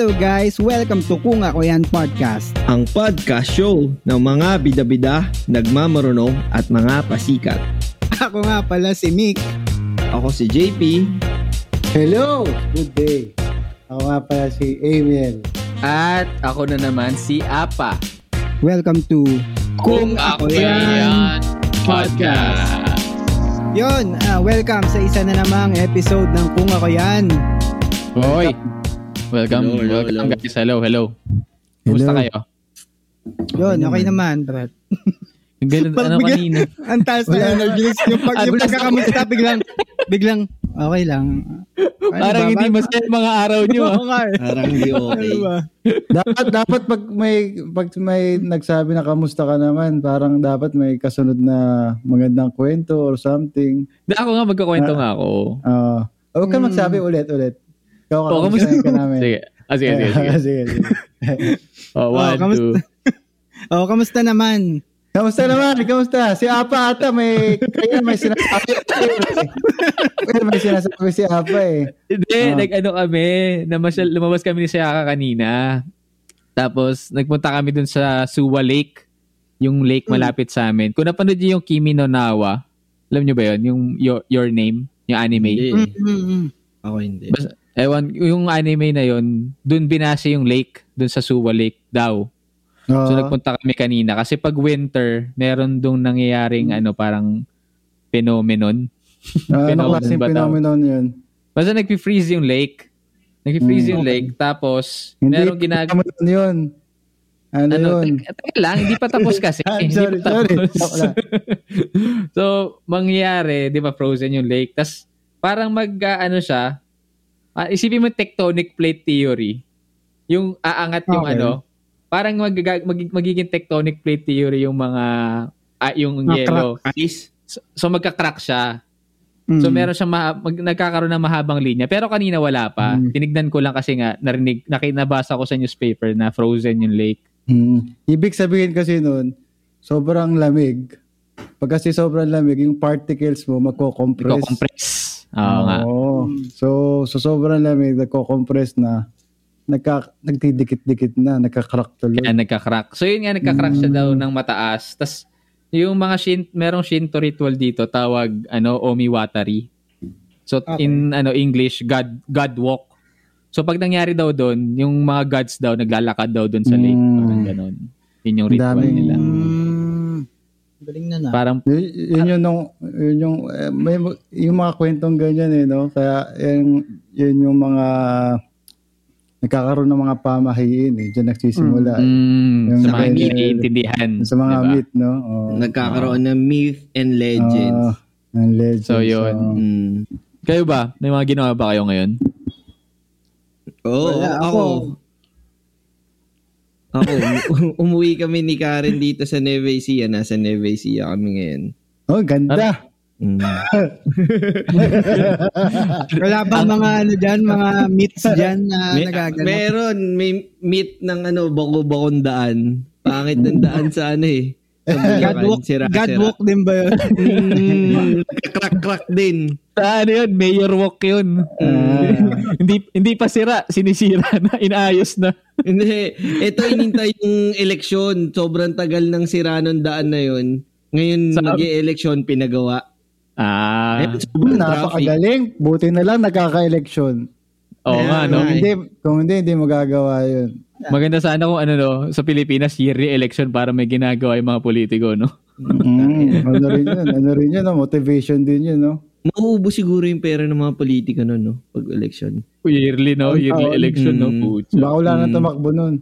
Hello guys, welcome to Kung Ako Yan Podcast. Ang podcast show ng mga bida-bida, nagmamarunong at mga pasikat. Ako nga pala si Mick. Ako si JP. Hello! Good day. Ako nga pala si Amiel. At ako na naman si Apa. Welcome to Kung Ako Yan Podcast. Yon, ah, welcome sa isa na namang episode ng Kung Ako Yan. Hoy! Welcome, Hello, hello, welcome hello. guys. Hello, hello. Kumusta Hello. kayo? Yon, okay naman, Brad. Yung ganun, ano kanina? Ang taas na energy. Yung, pag, yung taas- pagkakamusta, biglang, biglang, okay lang. Ano Parang ba? hindi Ba't- masaya mga araw nyo. ah. Oo nga eh. Parang di okay. Ano ba? dapat dapat pag may pag may nagsabi na kamusta ka naman, parang dapat may kasunod na magandang kwento or something. Di, ako nga magkakwento nga ako. Uh, huwag ka Hmm. magsabi ulit ulit. Ikaw Oh, kamusta ka namin. Sige. Ah, sige, sige, sige. sige, sige. Oh, Oh, one, kamusta? two. Oh, kamusta naman? Kamusta naman? Kamusta? Si Apa ata may kaya may sinasabi. Kaya may sinasabi si Apa eh. Hindi, Ah. nag-ano kami, namasyal, lumabas kami ni Sayaka kanina. Tapos, nagpunta kami dun sa Suwa Lake. Yung lake Hmm. malapit sa amin. Kung napanood niyo yung Kimi no Nawa, alam niyo ba yun? Yung Your, Your Name, yung anime. Hindi. Mm, mm, mm. Ako hindi. Basta, ewan, yung anime na yun, dun binase yung lake, dun sa Suwa Lake daw. Oo. So, nagpunta kami kanina. Kasi pag winter, meron dong nangyayaring ano, parang phenomenon. Ah, ano klaseng phenomenon yun? Basta nag-freeze yung lake. Nag-freeze Mm, yung okay. lake. Tapos, Hindi, merong ginagawa. yun. Ano, Ano, yun? teka, lang, hindi pa tapos kasi. Ah, Hindi sorry, pa sorry. tapos. Lang. so, mangyayari, di ba, frozen yung lake. Tapos, parang mag, ah, ano siya, ah, isipin mo tectonic plate theory. Yung aangat yung Okay. ano, parang mag, mag, magiging tectonic plate theory yung mga, ah, yung Mga yellow. Ice? So, so magka-crack siya. Mm. So meron siyang maha- mag, nagkakaroon ng mahabang linya. Pero kanina wala pa. Mm. Tinignan ko lang kasi nga narinig nakinabasa ko sa newspaper na frozen yung lake. Hmm. Ibig sabihin kasi nun, sobrang lamig. Pag kasi sobrang lamig, yung particles mo magko-compress. Nagko-compress. Oo nga. Oo. So, so sobrang lamig, nagko-compress na. Nagka, nagdidikit-dikit na, nagka-crack tuloy. Kaya nagka-crack. So yun nga nagka-crack siya daw ng mataas. Tapos yung mga shin, merong Shinto ritual dito tawag ano Omiwatari. So Okay. in ano English God God walk. So pag nangyari daw doon, yung mga gods daw naglalakad daw doon sa lake. Mm. Parang ganun. Yun yung ritual daming- nila. Galing na na. Parang Yun, yun yung, nung, yun yung, eh, may, yung mga kwentong ganyan eh, no? Kaya, yun, yun yung mga, nagkakaroon ng mga pamahiin eh. Diyan nagsisimula. eh. Mm, Yung sa mga hindi naiintindihan. Sa mga diba? myth, no? Oo. Nagkakaroon ng myth and legends. Oo, ng legends. So, yun. oo. Mm. Kayo ba? May mga ginawa ba kayo ngayon? Oo, Wala, ako. Ako. Um- umuwi kami ni Karen dito sa Neve Ecija. Nasa Neve Ecija kami ngayon. Oh, ganda. Mm. Wala ba mga ano dyan, mga myths dyan na May- nagaganap? meron, may meet ng ano, bako-bakong daan. Pangit ng daan sa ano eh. Godwalk, sira-sira. Godwalk din ba yun? Mm, crack-crack din. Sa ano yun? Mayor walk yun. Ah. hindi hindi pa sira, sinisira na, inaayos na. Hindi. Ito inintay yung eleksyon. Sobrang tagal ng sira ng daan na yun. Ngayon, Sa- mag eleksyon pinagawa. Ah, Eh. Napakagaling. Buti na lang nagkaka-election. oo Kaya nga, no? Kung hindi, kung hindi, hindi magagawa yun. Maganda sana kung ano, no, sa Pilipinas, yearly election para may ginagawa yung mga politiko, no? Mm, ano rin yun, ano rin yun, no? motivation din yun, no? Mauubos siguro yung pera ng mga politika nun, no? Pag election. Yearly, no? Yearly Oo. election, no? Mm. Putya. Baka wala nang Mm. tumakbo nun.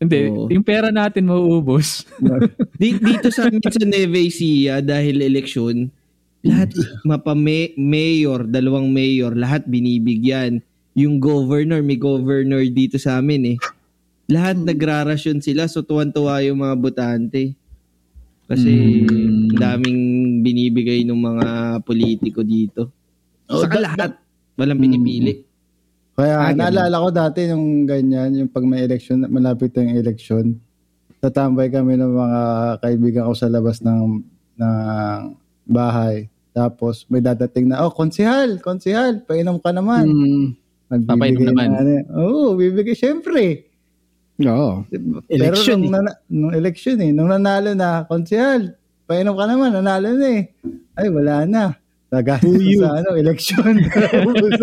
Hindi, Oo. yung pera natin mauubos. Di, dito sa amin sa Neve Ecija, dahil eleksyon, lahat mapame mayor, dalawang mayor, lahat binibigyan. Yung governor, may governor dito sa amin eh. Lahat nagrarasyon sila, so tuwan-tuwa yung mga botante. Kasi Mm. daming binibigay ng mga politiko dito. Oh, Saka da- lahat, walang Mm. pinipili. Kaya Ah, naalala ko dati yung ganyan, yung pag may election, malapit na yung election, tatambay kami ng mga kaibigan ko sa labas ng, ng bahay. Tapos may dadating na, oh, konsihal, konsihal, painom ka naman. Mm. Magbibigay Papainom naman. na ano. Oo, bibigay. Siyempre. Oo. Pero Election nung, eh. nana- nung election eh, nung nanalo na, konsehal, painom ka naman, nanalo na eh. Ay, wala na. Huyo. sa ano, election.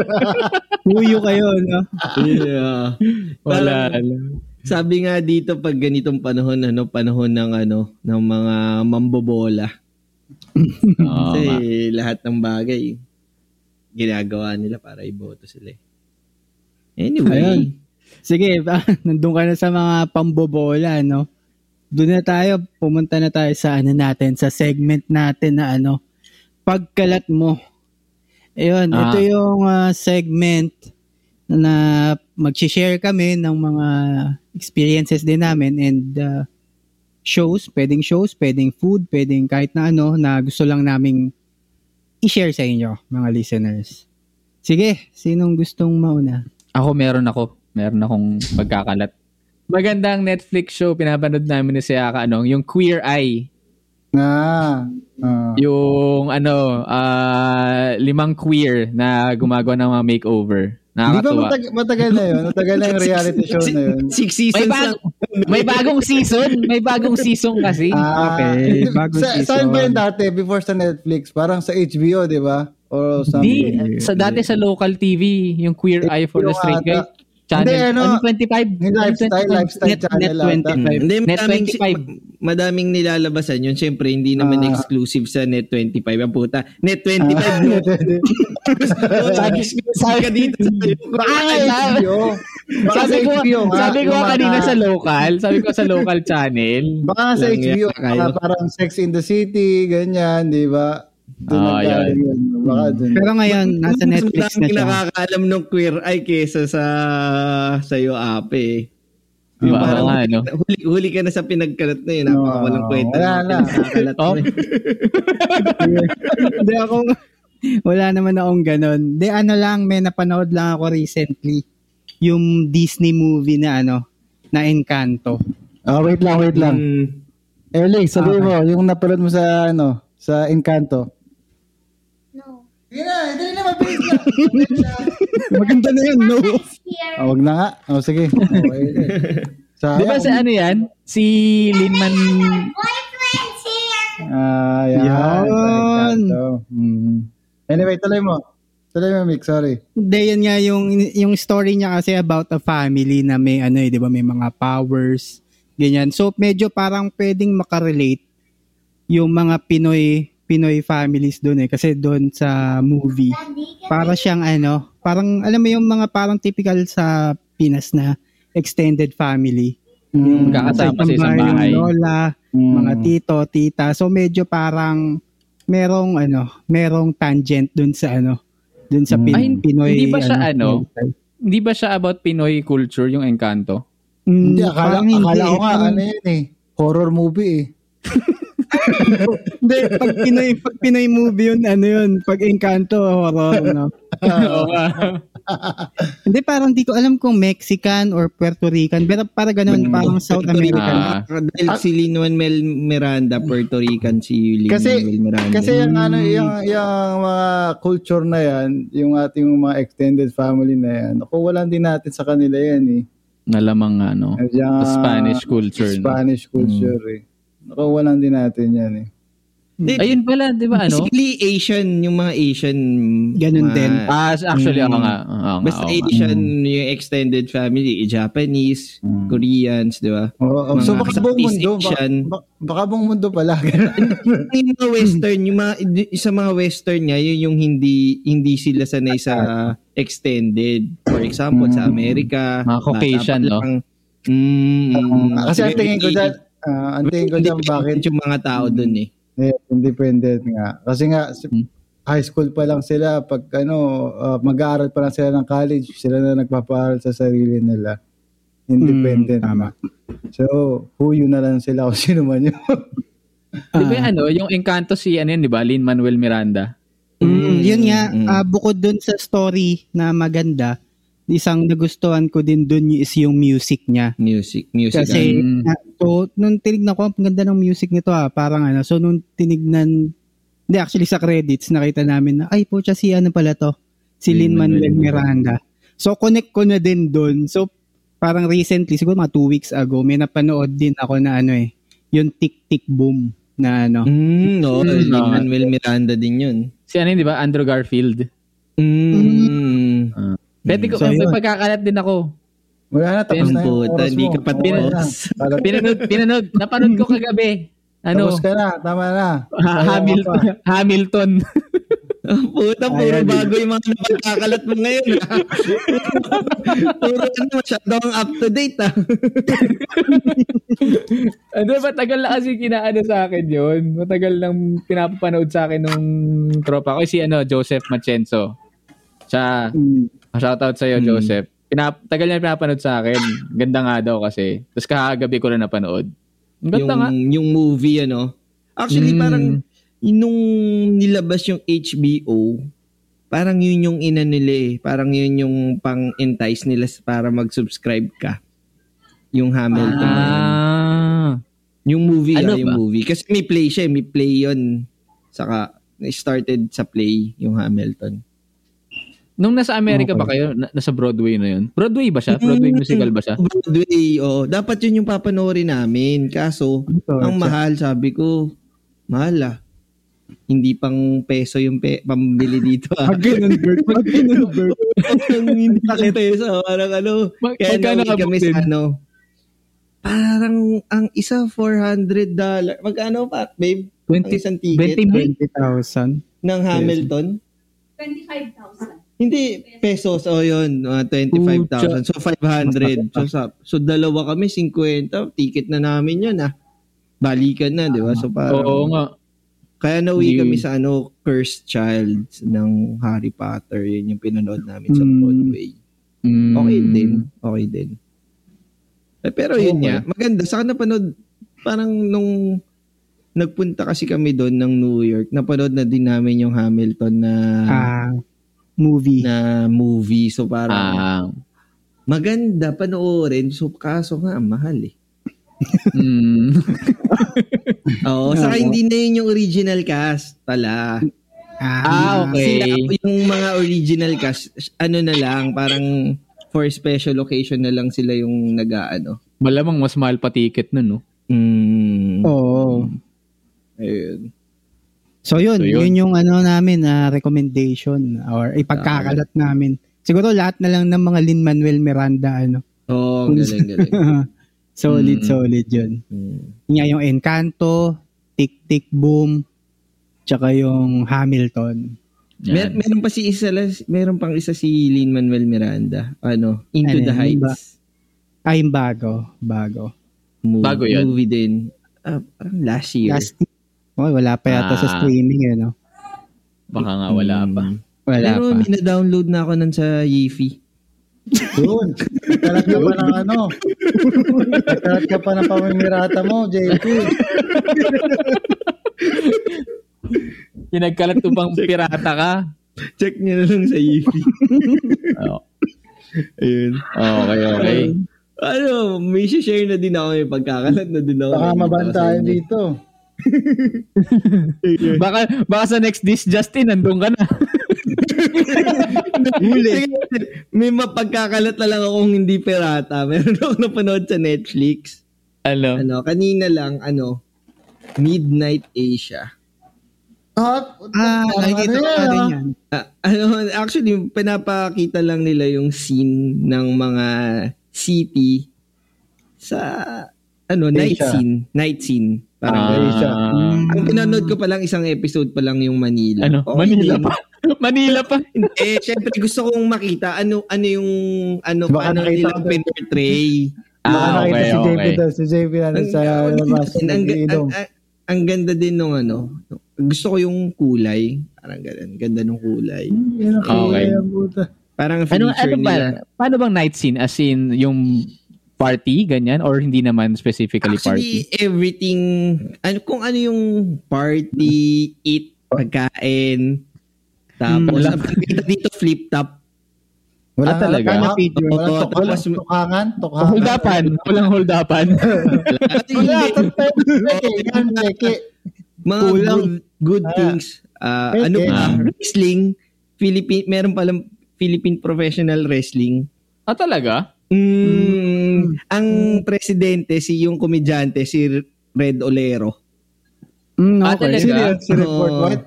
Huyo kayo, no? Yeah. Wala. Parang- Sabi nga dito pag ganitong panahon ano panahon ng ano ng mga mambobola. Oo Kasi nga. lahat ng bagay ginagawa nila para iboto sila. eh. Anyway, Ayun. Sige, nandun ka na sa mga pambobola, no? Doon na tayo, pumunta na tayo sa ano natin, sa segment natin na ano, pagkalat mo. Ayun, Ah. ito yung ah, segment na mag-share kami ng mga experiences din namin and ah, shows, pwedeng shows, pwedeng food, pwedeng kahit na ano na gusto lang naming i-share sa inyo, mga listeners. Sige, sinong gustong mauna? Ako meron ako. Meron akong pagkakalat. Magandang Netflix show pinapanood namin ni Siaka ano, yung Queer Eye. na, ah. Yung ano, ah, limang queer na gumagawa ng mga makeover. Di ba Nakakatuwa. matag- matagal na yun? Matagal na yung reality show na yun. Six May, seasons bag- lang. may bagong season. May bagong season kasi. Ah, Okay, bagong sa, season. Saan ba yun dati? Before sa Netflix? Parang sa HBO, di ba? Or Di, something. sa dati sa local TV, yung Queer Eye for the Straight Guy. Channel, Hindi, ano, ano, 25? Yung lifestyle, lifestyle Net- channel Net ata. 25. Hindi, Net madaming, 25. ma- madaming nilalabasan yun. Siyempre, hindi naman Ah. exclusive sa Net 25. Ang puta. Net 25, Ah, no? Sabi, Sabi ka dito sa Baka nga HBO. Sabi ko, sabi ko kanina sa local, sabi ko sa local channel. Baka sa HBO, baka parang Sex in the City, ganyan, di ba? Doon Ah, nanggaling yun. Baka doon. Pero ngayon, nasa Netflix na siya. nakakaalam ng queer eye kesa sa sa iyo ape. eh. Diba? Yung parang Oo nga, no? huli, huli ka na sa pinagkalat na yun. Napakawalang Oo, kwenta. wala na. pinagkakalat mo Oh. eh. Hindi ako, wala naman akong ganun. Di ano lang, may napanood lang ako recently. Yung Disney movie na ano, na Encanto. Ah, wait lang, wait lang. Mm. Erling, sabi Okay. mo, yung napanood mo sa, ano, sa Encanto. No. Sige na, hindi na mabilis na. Maganda na yun, no? Ah, wag na nga. O, sige. Okay. Sa, Di ba sa ano yan? Si Linman... Ah, yan. Yan. Mhm. Anyway, tuloy mo. Tuloy mo, Mick. Sorry. Hindi, yan nga yung, yung story niya kasi about a family na may ano eh, di ba, may mga powers, ganyan. So, medyo parang pwedeng makarelate yung mga Pinoy Pinoy families doon eh. Kasi doon sa movie, para siyang ano, parang alam mo yung mga parang typical sa Pinas na extended family. Mm. Magkakasama sa isang yung bahay. lola, Mm. mga tito, tita. So medyo parang merong ano, merong tangent dun sa ano, dun sa Mm. Pin- Ay, Pinoy. hindi ba siya ano? lifestyle. Hindi ba siya about Pinoy culture, yung Encanto? Mm, Hindi, akala, akala ko eh. nga, Parang- ano yun eh. Horror movie eh. Hindi, pag Pinoy, pag Pinoy movie yun, ano yun, pag Encanto, horror, no? Oo. Hindi, parang di ko alam kung Mexican or Puerto Rican, pero para ganun, parang South American. Ah. Dahil si Lin-Manuel Miranda, Puerto Rican si Kasi- Lin-Manuel Miranda. Kasi yung ano, yung, yung mga culture na yan, yung ating mga extended family na yan, nakuwalan din natin sa kanila yan eh. Nalamang ano, Yung, Spanish culture. Spanish culture eh. Nakuwalan din natin yan eh. Di- Ayun pala, di ba ano? Basically, Asian, yung mga Asian. Ganun mga- din. Ah, actually, ako Mm. nga. Oo nga, Basta oo nga. Asian, yung extended family, Japanese, Mm. Koreans, di ba? Oo, so Mga baka buong mundo, baka, Asian. baka, baka buong mundo pala. yung mga western, yung mga sa mga western nga yun yung hindi hindi sila sanay sa extended. For example, sa Mm. Amerika, Mga Caucasian, no? lang. Mm, mm, Kasi ang tingin ko dyan, ah, ang tingin ko dyan bakit yung mga tao doon eh. eh, independent nga. Kasi nga, Hmm. high school pa lang sila, pag ano, ah, mag-aaral pa lang sila ng college, sila na nagpapaaral sa sarili nila. Independent. Mm, tama. So, huyo na lang sila kung sino man yun. Di ba yung ano, yung Encanto si ano yun, di ba? Lin-Manuel Miranda. Mm, yun nga, Mm. ah, bukod dun sa story na maganda, isang nagustuhan ko din dun is yung music niya. Music, music. Kasi, Mm. na, so, nung tinignan ko, ang ganda ng music nito ah, parang ano, so nung tinignan, hindi actually sa credits, nakita namin na, ay po si ano pala to, si Lin-Manuel Lin-Manuel Miranda. So, connect ko na din dun. So, parang recently, siguro mga two weeks ago, may napanood din ako na ano eh, yung Tick Tick Boom na ano. Mm, no, Mm, no. Manuel Miranda din yun. Si ano yun, di ba? Andrew Garfield. Mm. Pwede ko, So, may pagkakalat din ako. Wala na, tapos Ang na yung oras hindi mo. ka pa Okay na. tapos. Kalat- Pinanood, pinanood, napanood ko kagabi. Ano? Tapos ka na, tama na. Ha- Hamilton. Hamilton. Ang puta, puro Ayan. bago yung mga napagkakalat mo ngayon. puro ano, masyadong up to date ah. ano ba, tagal na kasi kinaano sa akin yun. Matagal nang pinapanood sa akin nung tropa ko. Si ano, Joseph Machenzo. Siya, Mm. Shoutout sa'yo, Hmm. Joseph. Pinap tagal niya pinapanood sa akin. Ganda nga daw kasi. Tapos kakagabi ko na napanood. Ganda yung, nga. yung movie, ano. Actually, Mm. parang nung nilabas yung HBO, parang yun yung ina nila eh. Parang yun yung pang-entice nila para mag-subscribe ka. Yung Hamilton. na yun. Ah. Yung movie, Ano ah, yung ba? movie. Kasi may play siya, eh, may play yun. Saka, started sa play yung Hamilton. Nung nasa Amerika ba Okay. kayo, na- nasa Broadway na yun? Broadway ba siya? Broadway Mm. musical ba siya? Broadway, oh. Dapat yun yung papanoorin namin. Kaso, ang mahal, sabi ko, mahal ah. Hindi pang peso yung pe, pambili dito ah. Pag ganun, Bert. Pag ganun, Bert. hindi pang peso. Parang ano. Mag- Kaya magkano nauwi kami sa ano. Parang ang isa $400. Magkano pa, babe? Ang 20, isang ticket 20 mil? 20,000. ng Hamilton? 25,000. Hindi, pesos. O yun, mga 25,000. So, 500. So, sa, so, dalawa kami, 50. Ticket na namin yun, ah. Balikan na, di ba? So, parang, Oo nga. kaya nauwi kami sa ano, Cursed Child ng Harry Potter. Yun yung pinanood namin sa Mm. Broadway. Mm. Okay din. Okay din. Eh, pero yun Okay. nga, maganda. Saka napanood, parang nung nagpunta kasi kami doon ng New York, napanood na din namin yung Hamilton na Ah, movie. na movie. So parang Ah. maganda panoorin. So kaso nga, mahal eh. mm. Oo, saka hindi na yun yung original cast pala. Ah, okay. Sila, yung mga original cast, ano na lang, parang for special occasion na lang sila yung nag-ano. Malamang mas mahal pa ticket nun, no? Mm, Oo. ayun. So yun, So, yun. yun. yung ano namin na recommendation or ipagkakalat namin. Siguro lahat na lang ng mga Lin-Manuel Miranda ano. Oo, oh, galing, galing. solid, Mm. solid yun. Mm. Yun nga yung Encanto, Tick Tick Boom, tsaka yung Hamilton. Mer- meron pa si isa, meron pang isa si Lin Manuel Miranda. Ano, Into Ano the yun ba? Heights. Ay, yung bago. Bago. Movie, Bago yan. Movie din. Ah, parang last year. Last Oh, wala pa yata sa Ah. streaming eh, no? Baka nga wala Mm. pa. Wala Pero pa. mina-download na ako nun sa Yifi. Yun. Nagkalat ka pa ng ano. Nagkalat ka pa ng pamimirata mo, JP. Pinagkalat upang pirata ka. Check niyo na lang sa Yifi. Oh. Ayun. Okay, okay. Ano, may share na din ako. May pagkakalat na din ako. Baka Nakita maban ko sa tayo inyo. dito. Baka, baka sa next dish, Justin, nandun ka na. Sige, may mapagkakalat na lang akong hindi pirata. Meron ako napanood sa Netflix. Ano? Ano, kanina lang, ano, Midnight Asia. Ah, Ah, nakikita ko na din yan. Ah, ano, actually, pinapakita lang nila yung scene ng mga city sa, ano, night Asia. scene. Night scene. Parang Ah, ganun. siya. Ang pinanood ko pa lang, isang episode pa lang yung Manila. ano? Okay Manila pa. Manila pa. Eh, syempre gusto kong makita ano ano yung ano Baka paano nila pinportray. Ah, nakita okay, si JP okay. doon. Si JP ano Ang, sa ang, labas. ang, ang, ang, ang ganda din nung ano. Gusto ko yung kulay. Parang ganun. Ganda nung kulay. Okay. puta. Parang Ano, feature ano ba? nila. Paano bang night scene? As in, yung party, ganyan? Or hindi naman specifically Actually, party? everything, ano, kung ano yung party, eat, pagkain, tapos, ang pagkita dito, flip top. Wala Ah, talaga? Wala Ano feature? Wala tukangan. tapos- Tukangan. Tukangan. Hold upan. Walang hold upan. Wala. peke. mga good, good things. Pwede. ano pa? Ah. Wrestling. Philippine, meron palang Philippine Professional Wrestling. Ah, talaga? Mm, ang presidente si yung komedyante si Red Olero. Mm, Ah, okay. talaga? Sino yun? Si. Fort White?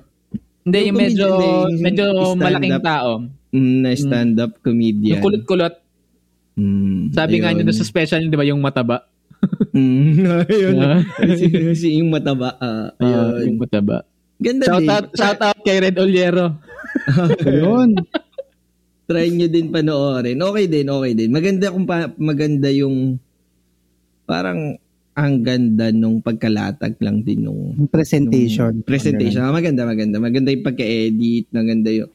Hindi, Yung yung medyo, yung medyo stand-up. malaking tao. Mm, na stand-up comedian. Yung kulot-kulot. Mm, Sabi nga ayun. niyo doon sa special di ba, yung mataba? Mm, ayun. Ah. si, si yung mataba. ah, Ah, ayun. yung mataba. Ganda Shout din. out, shout out kay Red Oliero. Yun. Try nyo din panoorin. Okay din, okay din. Maganda kung pa, maganda yung parang ang ganda nung pagkalatag lang din nung Presentation. nung presentation. Ah, maganda, maganda. Maganda yung pagka-edit, maganda yung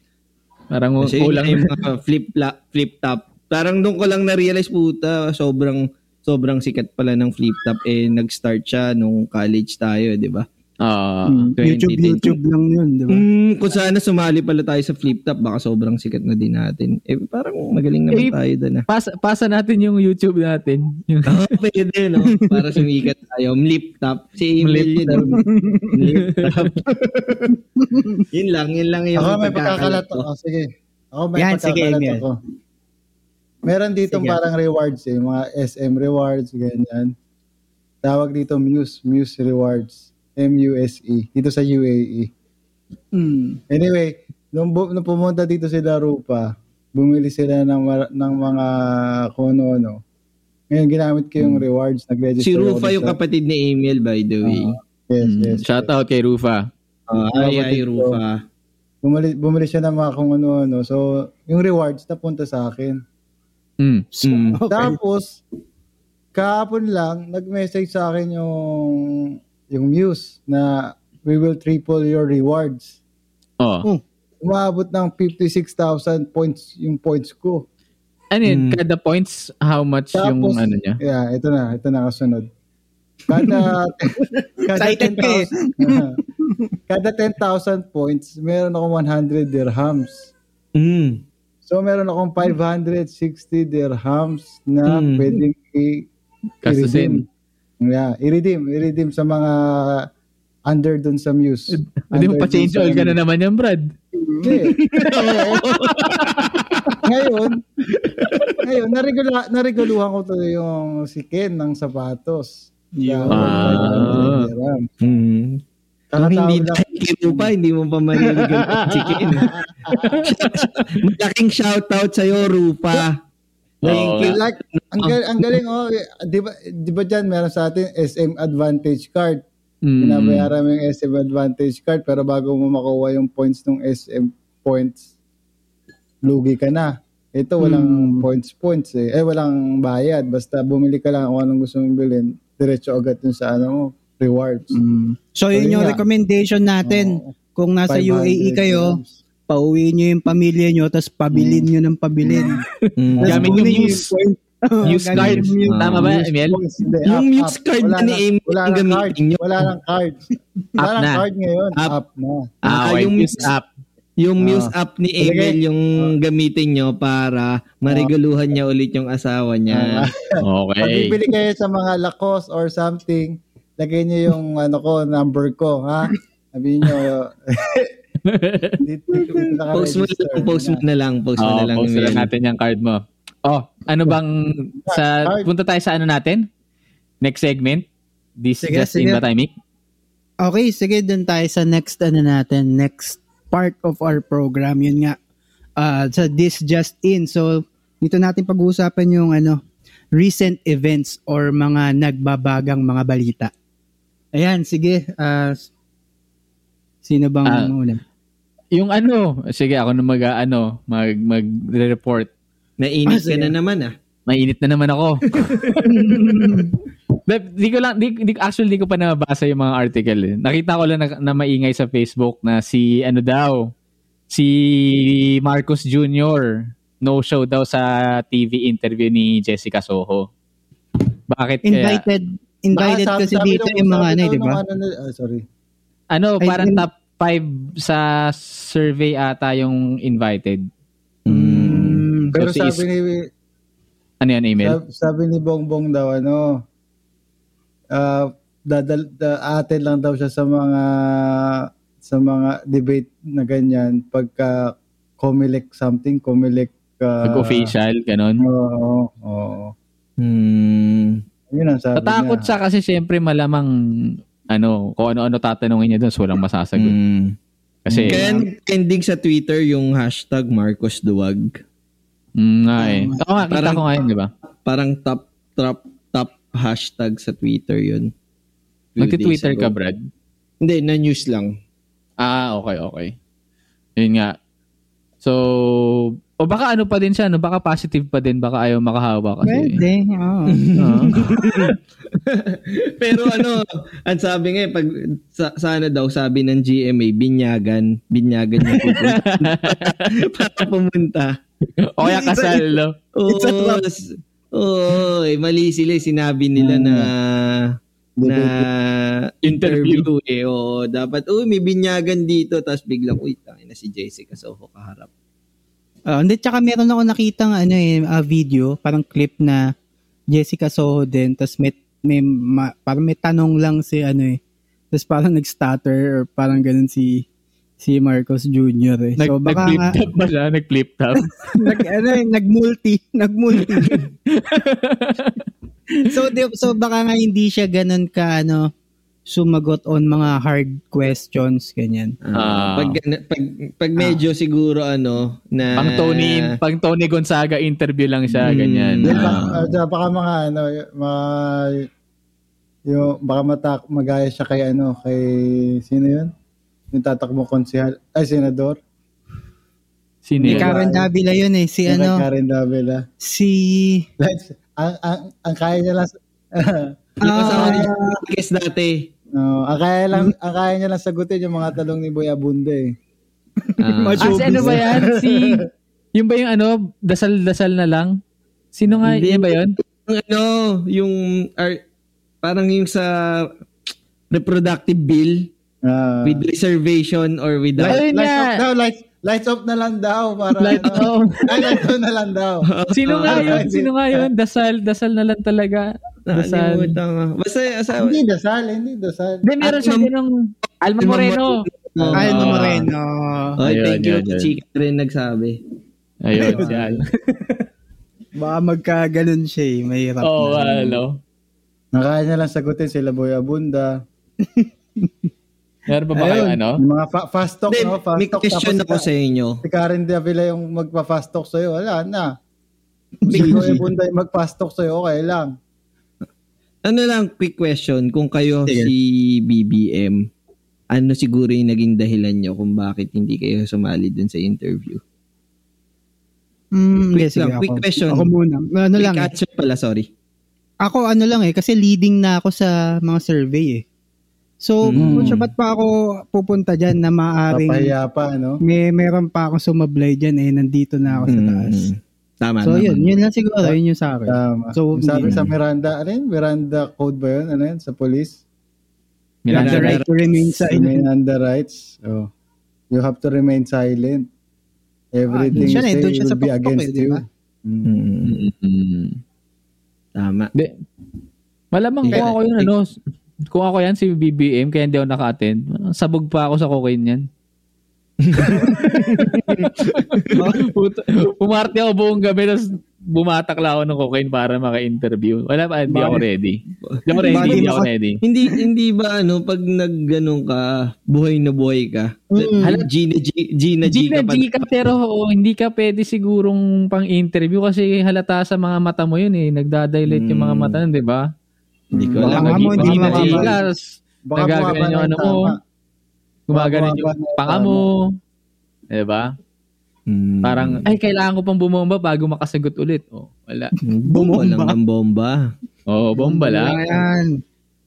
Parang kasi kulang. yung mga flip flip top. Parang doon ko lang na-realize puta, sobrang sobrang sikat pala ng flip top eh nag-start siya nung college tayo, 'di ba? Ah, Mm, YouTube, 2010. YouTube lang yun, di ba? Mm, kung sana sumali pala tayo sa flip top, baka sobrang sikat na din natin. Eh parang magaling naman Eh, tayo doon ah. Pasa, pasa natin yung YouTube natin. Yung, Oh, pwede, no? Para sumikat tayo. Mlip top. Si Emil Mlip yun. Mlip top. yun lang, yun lang yung Ako may pagkakalat pagkakalat ko. ako. Sige. Ako may Yan, sige, pagkakalat Emil. ako. Meron dito Sige. parang rewards eh. Mga SM rewards, ganyan. Tawag dito Muse. Muse rewards. M-U-S-E. Dito sa UAE. Mm. Anyway, nung, bu- nung pumunta dito sila Rupa, bumili sila ng, mar- ng mga kung ano-ano. Ngayon, ginamit ko yung rewards. Nag-register Si Rufa yung sa- kapatid ni Emil, by the way. Yes, Mm, yes. shout out kay Rufa. Ah, ay, ay. Rufa. Bumili, bumili siya ng mga kung ano-ano. So, yung rewards napunta sa akin. Mm. So, Mm. okay. Tapos, kahapon lang, nag-message sa akin yung, yung Muse na we will triple your rewards. Oh. Umabot ng 56,000 points yung points ko. Ano yun? Mm. Kada points, how much Tapos, yung ano niya? Yeah, ito na. Ito na kasunod. Kada, kada Excited ka eh. 10,000 kada 10,000 points, meron akong 100 dirhams. Mm. So, meron akong 560 dirhams na Mm. pwedeng i- Kastusin. Yeah, i-redeem. I-redeem sa mga under dun sa Muse. Hindi mo pa-change all ka na naman yan, Brad. Hindi. ngayon, ngayon, narigula, nariguluhan ko to yung si Ken ng sapatos. Yun. Ah. Mm. Kung hindi dahil kay Rufa, hindi mo pa maririnig ang chicken. Malaking shoutout sa'yo, Rufa. Oo. You like, ang, gal- ang galing, oh, di ba, di ba dyan, meron sa atin SM Advantage Card. Mm. Binabayaran mo yung SM Advantage Card, pero bago mo makuha yung points ng SM points, lugi ka na. Ito, walang points points eh. Eh, walang bayad. Basta bumili ka lang kung anong gusto mong bilhin, diretso agad dun sa ano mo, rewards. Mm. So, yun Ayun yung nga. recommendation natin. Oo. Kung nasa 500 UAE kayo, dirhams. Pauwi nyo yung pamilya nyo, tapos pabilin nyo ng pabilin. Mm. Gamit yung Muse. Gamit card. yung. Tama ba, Emil? Yung Muse card na ni Amy Wala yung card. gamitin nyo. Wala nang card. Wala na. card ngayon. App. App na. Ah, okay. yung Muse app. Yung Muse Ah. app ni. Emil yung gamitin nyo para marigaluhan niya ulit yung asawa niya. Pag Okay. bibili kayo sa mga Lacoste or something, lagay niyo yung ano ko, number ko, ha? Sabihin niyo. Post mo na lang, post mo na lang, post mo na lang. post na lang natin yung card mo. Oh, ano bang sa punta tayo sa ano natin? Next segment. This Sige, just in sige. ba tayo, Mick? Okay, sige dun tayo sa next ano natin, next part of our program. Yun nga, uh, sa This Just In. So, dito natin pag-uusapan yung ano, recent events or mga nagbabagang mga balita. Ayan, sige. Uh, sino bang Ah. una? Yung ano, sige ako na mag ano, mag mag-report. Ah, Nainit ka sige. na naman ah. Mainit na naman ako. di, di ko lang, di, di, actually di ko pa nabasa yung mga article. Eh. Nakita ko lang na, na maingay sa Facebook na si ano daw, si Marcos Jr. no show daw sa TV interview ni Jessica Soho. Bakit kaya? Invited, invited kasi dito yung mga ano, daw di ba? ano ah, sorry. Ano, parang top 5 sa survey ata yung invited. Mm, Pero si sabi is- ni Ano yan, email? sabi, sabi ni Bongbong daw ano ah dadal da, atin lang daw siya sa mga sa mga debate na ganyan pagka Comelec something, Comelec uh, Mag-official, ganun. Oo, oo. Hmm. Yun ang sabi Tatakot niya. siya kasi syempre malamang ano, kung ano-ano tatanungin niya doon, so walang masasagot. Hmm. Kasi, Kaya trending sa Twitter yung hashtag Marcos Duwag. mm, nga eh. Oo nga, kita Parang- ko ngayon, di ba? Parang top, top, top hashtag sa Twitter yun. Nagti-Twitter ka. Brad? Hindi, na news lang. Ah, okay, okay. Yun nga. So, o baka ano pa din siya, no? baka positive pa din, baka ayaw makahawa kasi. Pwede, oo. Oo. Pero ano, ang sabi nga, eh, pag sa, sana daw sabi ng GMA, binyagan, binyagan niya pupunta. para pumunta. o kaya kasal, no? Oo, oo, eh, mali sila, eh. sinabi nila na na interview eh. Oo, dapat, uy, may binyagan dito. Tapos biglang, uy, tangin na si Jessica Soho kaharap. Ah, hindi, tsaka meron ako nakita ano eh, ah, video, parang clip na Jessica Soho din, tapos may, may ma- parang may tanong lang si ano eh, tapos parang nag-stutter or parang ganun si si Marcos Jr. eh. Nag, So baka nag-flip top ba siya? Nag-flip top? nag, ano eh, nag-multi, nag-multi. so, di, so baka nga hindi siya ganun ka ano, sumagot on mga hard questions, ganyan. Ah. pag, pag, pag medyo siguro ano, na... pang Tony, pang Tony Gonzaga interview lang siya, Mm. ganyan. Then, Ah. baka, uh, baka mga ano, mga yung baka matak magaya siya kay ano, kay sino 'yun? Yung tatakbo konsehal, ay senador. Sino Ni yun? Karen Davila yun eh, si Yung ano, Karen Davila. si ang, ang, ang kaya niya lang Yung kasama Ah. niya sa podcast dati. no, ang kaya lang ang kaya niya lang sagutin yung mga talong ni Boy Abunda eh. Ah, Ah, si ano ba yan? Si, yung ba yung ano, dasal-dasal na lang? Sino nga, Hindi. yun ba yun? yung ano, yung... ar- parang yung sa reproductive bill Ah. with reservation or without. Ayun nga. off daw, lights, off na lang daw para Light ano, off. ay, lights off na lang daw. Sino nga Ah, yun? Sino nga yun? Dasal, dasal na lang talaga. Dasal. Nakalimutan ko. Basta, sa, hindi dasal, hindi dasal. Hindi, meron siya mam- ganong Alma Moreno. Oh, Ah. Moreno. Oy, Ayun, thank you. Chika rin nagsabi. Ayun, siya. Baka magkaganon siya eh. Mahirap Oo, na. ano. Nakaya niya lang sagutin sila Boy Abunda. Meron pa ba Ayun, kayo ano? Yung mga fa- fast talk, Hindi, no? Fast may talk. question tapos ako sa inyo. Si Karen Davila yung magpa-fast talk sa'yo, wala na. Si Boy Abunda yung mag-fast talk sa'yo, okay lang. Ano lang, quick question. Kung kayo Sige. si BBM, ano siguro yung naging dahilan nyo kung bakit hindi kayo sumali dun sa interview? Mm, Quick yes, lang, quick ako. question. Ako muna. Ano Quick lang eh. answer pala, sorry. Ako ano lang eh. Kasi leading na ako sa mga survey eh. So, Mm. kung siya ba't pa ako pupunta dyan na maaring Papahiya pa, no? may meron pa akong sumablay dyan eh. Nandito na ako sa taas. Mm. Tama So, naman. yun. Yun lang siguro. Yun yung sa akin. Tama. So, Yung sabi hindi- sa Miranda, ano yun? Miranda code ba yun? Ano yun? Sa police? You have the Miranda right to remain silent. Miranda rights. Oh. You have to remain silent. Everything Ah, siya you eh, say sa will be against eh, you. Mm. Mm. Mm. Tama. Di. Malamang kung Kaya- ako yun, ano, kung ako yan si BBM, kaya hindi ako naka-attend, sabog pa ako sa cocaine yan. Pumarte ako buong gabi, tapos bumatak lang ako ng cocaine para maka-interview. Wala pa, hindi ako ready. Hindi ako ready, hindi ako ready. hindi hindi ba ano pag nagganong ka buhay na buhay ka Mm. Hala, Gina G Gina G Gina G ka, pero oo, hindi ka pwede sigurong pang-interview kasi halata sa mga mata mo yun eh. Nagdadilate yung mga Mm. mata di ba? Hindi ko Baka alam nga mo, hindi mo tapos Baka bumaba yung ano mo. Baka yung panga mo. Di ba? Mm. Parang, ay, kailangan ko pang bumomba bago makasagot ulit. Oh, wala. bomba lang ang bomba Oh, bomba lang. Ayan.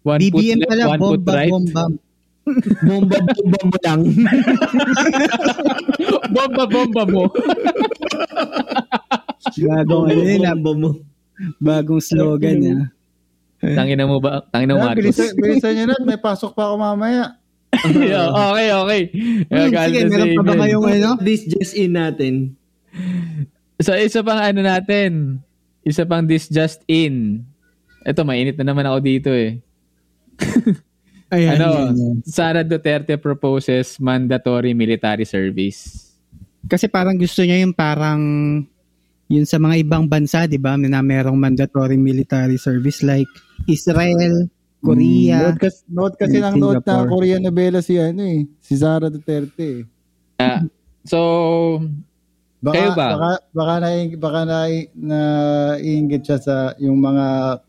One BBM foot left, pala, one foot bomba, right. bomba. bomba bomba mo lang bomba, bomba mo. Bagong ano yun, ah, bomba mo bagong slogan ah. Tangina mo ba? Tangina mo, Marcos. bilisan, bilisan nyo na. May pasok pa ako mamaya. okay, okay. Hmm, sige, meron pa ba kayong ano? this just in natin So, isa pang ano natin. Isa pang this just in. Ito, mainit na naman ako dito eh. Ayan, ano, yan, yan. Sara Duterte proposes mandatory military service. Kasi parang gusto niya yung parang yun sa mga ibang bansa, 'di ba? Na merong mandatory military service like Israel, Korea. Nood kasi, nood kasi ng nood na Singapore. Korean novela si ano eh, si Sara Duterte. eh. Ah, so, Baka, Kayo ba? Baka, baka, na, baka na, na iingit siya sa yung mga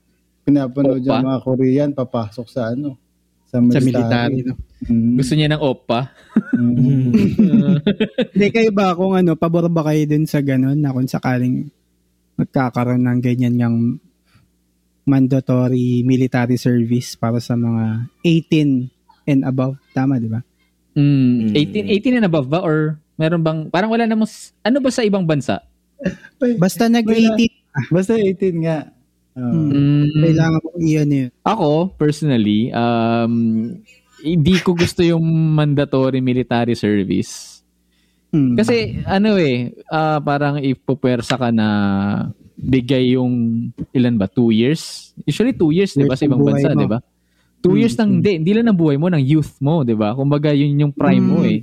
pinapanood yung mga Korean papasok sa ano sa sa military. No? Mm. gusto niya ng OPA. Mm. Hindi kayo ba kung ano, pabor ba kayo dun sa ganun na kung sakaling magkakaroon ng ganyan yung mandatory military service para sa mga 18 and above. Tama, di ba? Mm, Mm. 18, 18 and above ba? Or meron bang, parang wala namang, ano ba sa ibang bansa? Basta nag-18, Basta 18 nga. Hmm. Mm, kailangan mo iyan yun. Ako, personally, um, hindi ko gusto yung mandatory military service. Hmm. Kasi ano eh, ah, parang ipupersa ka na bigay yung ilan ba? Two years? Usually two years, di ba? Sa ibang bansa, mo. di ba? Two Mm, years ng, hindi, hindi lang ng buhay mo, ng youth mo, di ba? Kumbaga yun yung prime mo Mm. eh.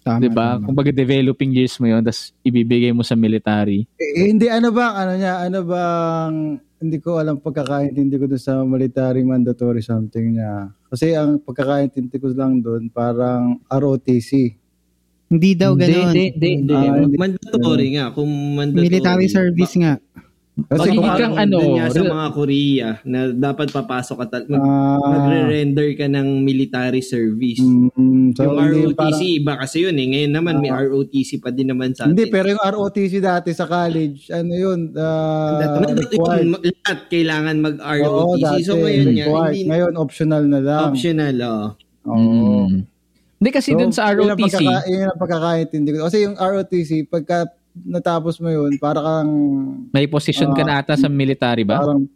Tama, Di ba? Kumbaga developing years mo yun, tapos ibibigay mo sa military. Eh, hindi ano bang ano niya, ano bang hindi ko alam pagkakaintindi ko doon sa military mandatory something niya. Kasi ang pagkakaintindi ko lang doon parang ROTC. Hindi daw Hindi, ganun. hindi, hindi, hindi. Ah, hindi. mandatory nga. Kung mandatory. Military service nga. Kasi kang Parang ano, nga sa mga Korea na dapat papasok ka tal- mag- ah, magre-render ka ng military service. mm, so yung hindi ROTC, parang- iba kasi yun eh. Ngayon naman may ROTC pa din naman sa atin. Hindi, pero yung ROTC dati sa college, ano yun, uh, Nandun required. yun, lahat kailangan Oo, mag-ROTC. dati, so ngayon nga, required. hindi Ngayon, optional na lang. optional. Oh. Oo. Mm. Hindi kasi dun sa ROTC, Yun ang pagkakaintindi ko. Kasi yung ROTC, pagka natapos mo yun, para kang, may position ka na ata sa military ba? parang,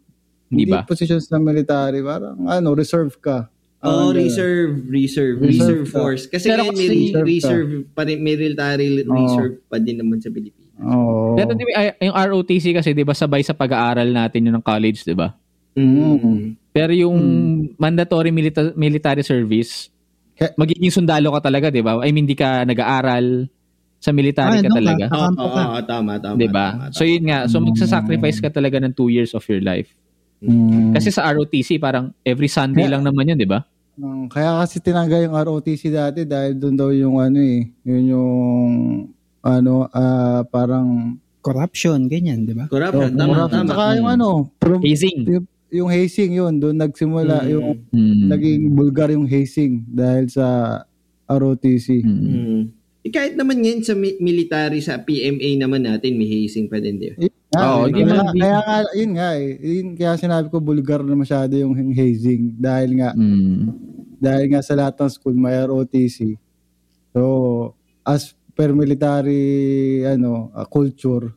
Hindi hindi ba? positions na military, parang, ano, reserve ka. Oh, ganun. reserve, reserve, Reserve reserve force. Kasi Pero ngayon may kasi- re- reserve, pa rin, may military reserve pa din naman sa Pilipinas. Oo. Pero di ba, yung ROTC kasi 'di ba sabay sa pag-aaral natin yun ng college, 'di ba? Mm. Pero yung mandatory milita- military service, magiging sundalo ka talaga, 'di ba? I mean, di ka nag-aaral sa military Ah, ka talaga? Oo, Kakampo ka. oo, tama, tama. 'di ba? tama, So yun nga, so magsa-sacrifice ka talaga ng two years of your life. Mm. Kasi sa ROTC parang every Sunday Kaya- lang naman yun, 'di ba? Mm, Kaya kasi tinanggal yung ROTC dati dahil doon daw yung ano eh, yun yung ano, ah, parang Corruption, ganyan, di ba? Corruption, Oh, tama, corruption. tama. Saka yung ano, prom- Hazing. yung, yung hazing yun, doon nagsimula Mm. yung Mm. naging bulgar yung hazing dahil sa ROTC. Mm. Mm. Eh, kahit naman ngayon sa mi- military, sa PMA naman natin, may hazing pa din, di ba? Oo, kaya, hindi man- kaya nga, yun nga eh. Yun, kaya sinabi ko bulgar na masyado yung hazing dahil nga Mm. dahil nga sa lahat ng school may ROTC. So, as per military ano, uh, culture,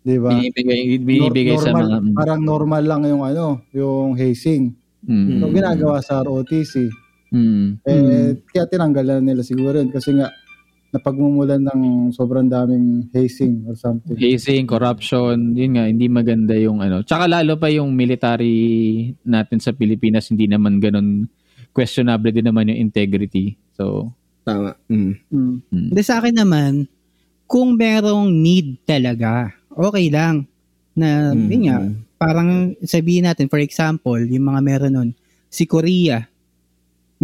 'di ba? Binibigay, binibigay Nor- sa normal, mga parang normal lang yung ano, yung hazing. Mm. So, ginagawa sa ROTC. Mm. Eh, kaya tinanggal na nila siguro yun kasi nga napagmumulan ng sobrang daming hazing or something. Hazing, corruption, yun nga, hindi maganda yung ano. Tsaka lalo pa yung military natin sa Pilipinas, hindi naman ganun questionable din naman yung integrity. So, Tama. Mm. Mm. mm. Hindi sa akin naman, kung merong need talaga, okay lang. Na, Mm. yun nga, parang sabihin natin, for example, yung mga meron nun, si Korea,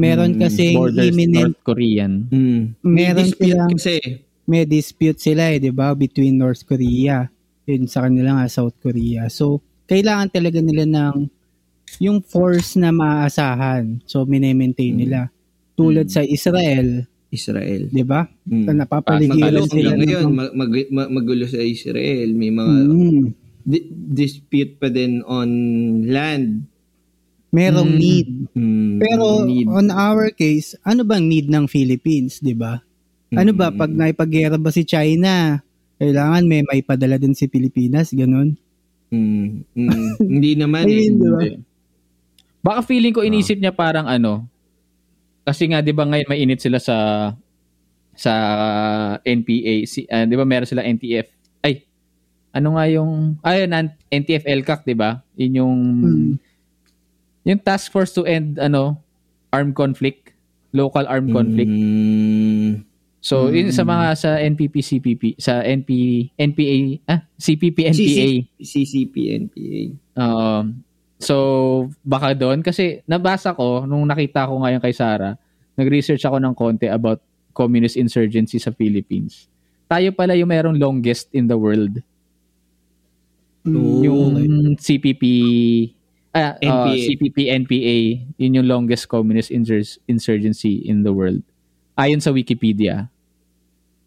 meron Mm, kasi borders imminent, North Korean. Mm. meron Dispute silang, kasi. may dispute sila eh, di ba, between North Korea, yun sa kanila nga, South Korea. So, kailangan talaga nila ng yung force na maaasahan. So, minemaintain nila. Tulad Mm. sa Israel, Israel. di ba? Mm. Na napapaligiran sila. ngayon, ng- mag, mag- mag- magulo sa Israel. May mga Mm. di- dispute pa din on land. Merong Mm. need. Mm, Pero need. on our case, ano bang need ng Philippines, 'di ba? Ano ba pag Mm. naipaggera ba si China, kailangan may maipadala din si Pilipinas, ganun. Mm, mm. Hindi naman eh. Hindi. Baka feeling ko inisip niya parang ano, kasi nga 'di ba ngayon mainit sila sa sa NPA, si, ah, 'di ba meron sila NTF. Ay, ano nga yung ayun NTF LCAC, 'di ba? Yun yung Hmm. Yung task force to end ano armed conflict, local armed conflict. Mm, So, yun sa mga sa NPP, CPP, sa NP, NPA, ah, CPP, NPA. CCP, NPA. Oo. so, baka doon. Kasi nabasa ko, nung nakita ko ngayon kay Sarah, nag-research ako ng konti about communist insurgency sa Philippines. Tayo pala yung merong longest in the world. Oo. Yung CPP, uh, NPA. CPP, NPA, yun yung longest communist insur- insurgency in the world. Ayon sa Wikipedia.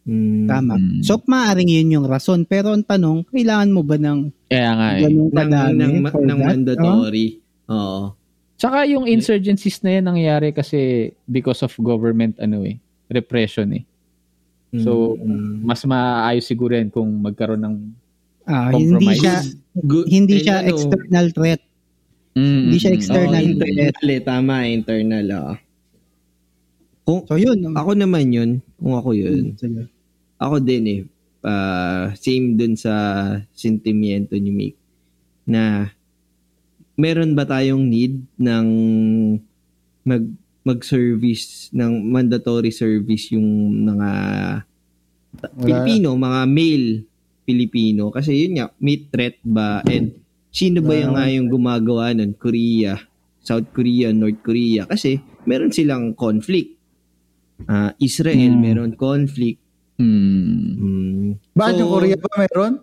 Mm. Tama. Mm. So, maaaring yun yung rason. Pero ang tanong, kailangan mo ba ng Kaya nga eh. Ng, ng, ng mandatory. Oo. Tsaka yung insurgencies na yan nangyayari kasi because of government ano eh, repression eh. So, Mm. mas maayos siguro yan kung magkaroon ng Ah, hindi compromise. siya Good. hindi And siya ano, external threat. Mm, Hindi siya mm, external. Oo, internal eh. Tama, internal. ah. Kung, So, yun. ako naman yun, kung ako yun, Sige. ako din eh, ah, same dun sa sentimiento ni Mick, na meron ba tayong need ng mag mag-service ng mandatory service yung mga Pilipino, mga male Pilipino kasi yun nga may threat ba and sino ba yung nga yung gumagawa nun Korea, South Korea, North Korea kasi meron silang conflict. Ah, Israel Hmm. meron conflict. mm. Mm. Bakit So, yung Korea pa meron?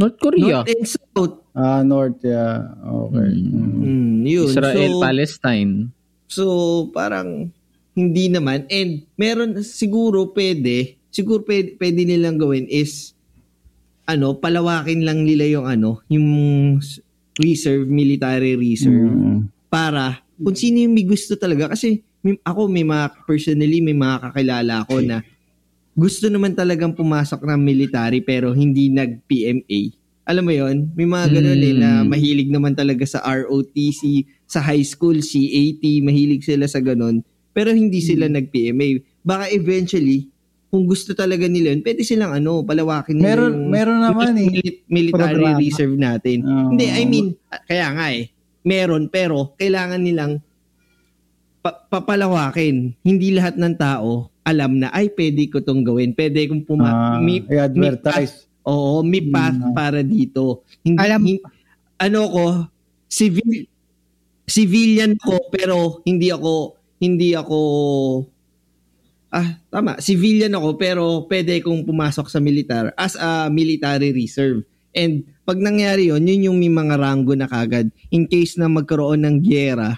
North Korea. North and South. Ah, North, yeah. Okay. Mm. Mm. Mm, yun. Israel, so, Palestine. So, parang hindi naman. And meron siguro pwede, siguro pwede, pwede nilang gawin is ano, palawakin lang nila yung ano, yung reserve, military reserve Mm. para kung sino yung may gusto talaga. Kasi may, ako may mga, personally, may mga kakilala ako na gusto naman talagang pumasok ng military pero hindi nag-PMA. Alam mo yon May mga ganun eh na Mm. mahilig naman talaga sa ROTC, sa high school, CAT, mahilig sila sa ganun. Pero hindi sila nag-PMA. Baka eventually, kung gusto talaga nila yun, pwede silang ano, palawakin nila Meron, yung meron naman eh. mili- military Programa. reserve natin. Oo. Hindi, I mean, ah, kaya nga eh, meron pero kailangan nilang pa- papalawakin. Hindi lahat ng tao alam na, ay, pwede ko tong gawin. Pwede kong puma... Ah, may- i-advertise. Oo, may path Mm. para dito. Hindi, Alam- hin- ano ko, civil, civilian ko, pero hindi ako, hindi ako, ah, tama, civilian ako, pero pwede kong pumasok sa militar as a military reserve. And pag nangyari yon yun yung may mga ranggo na kagad. In case na magkaroon ng gyera,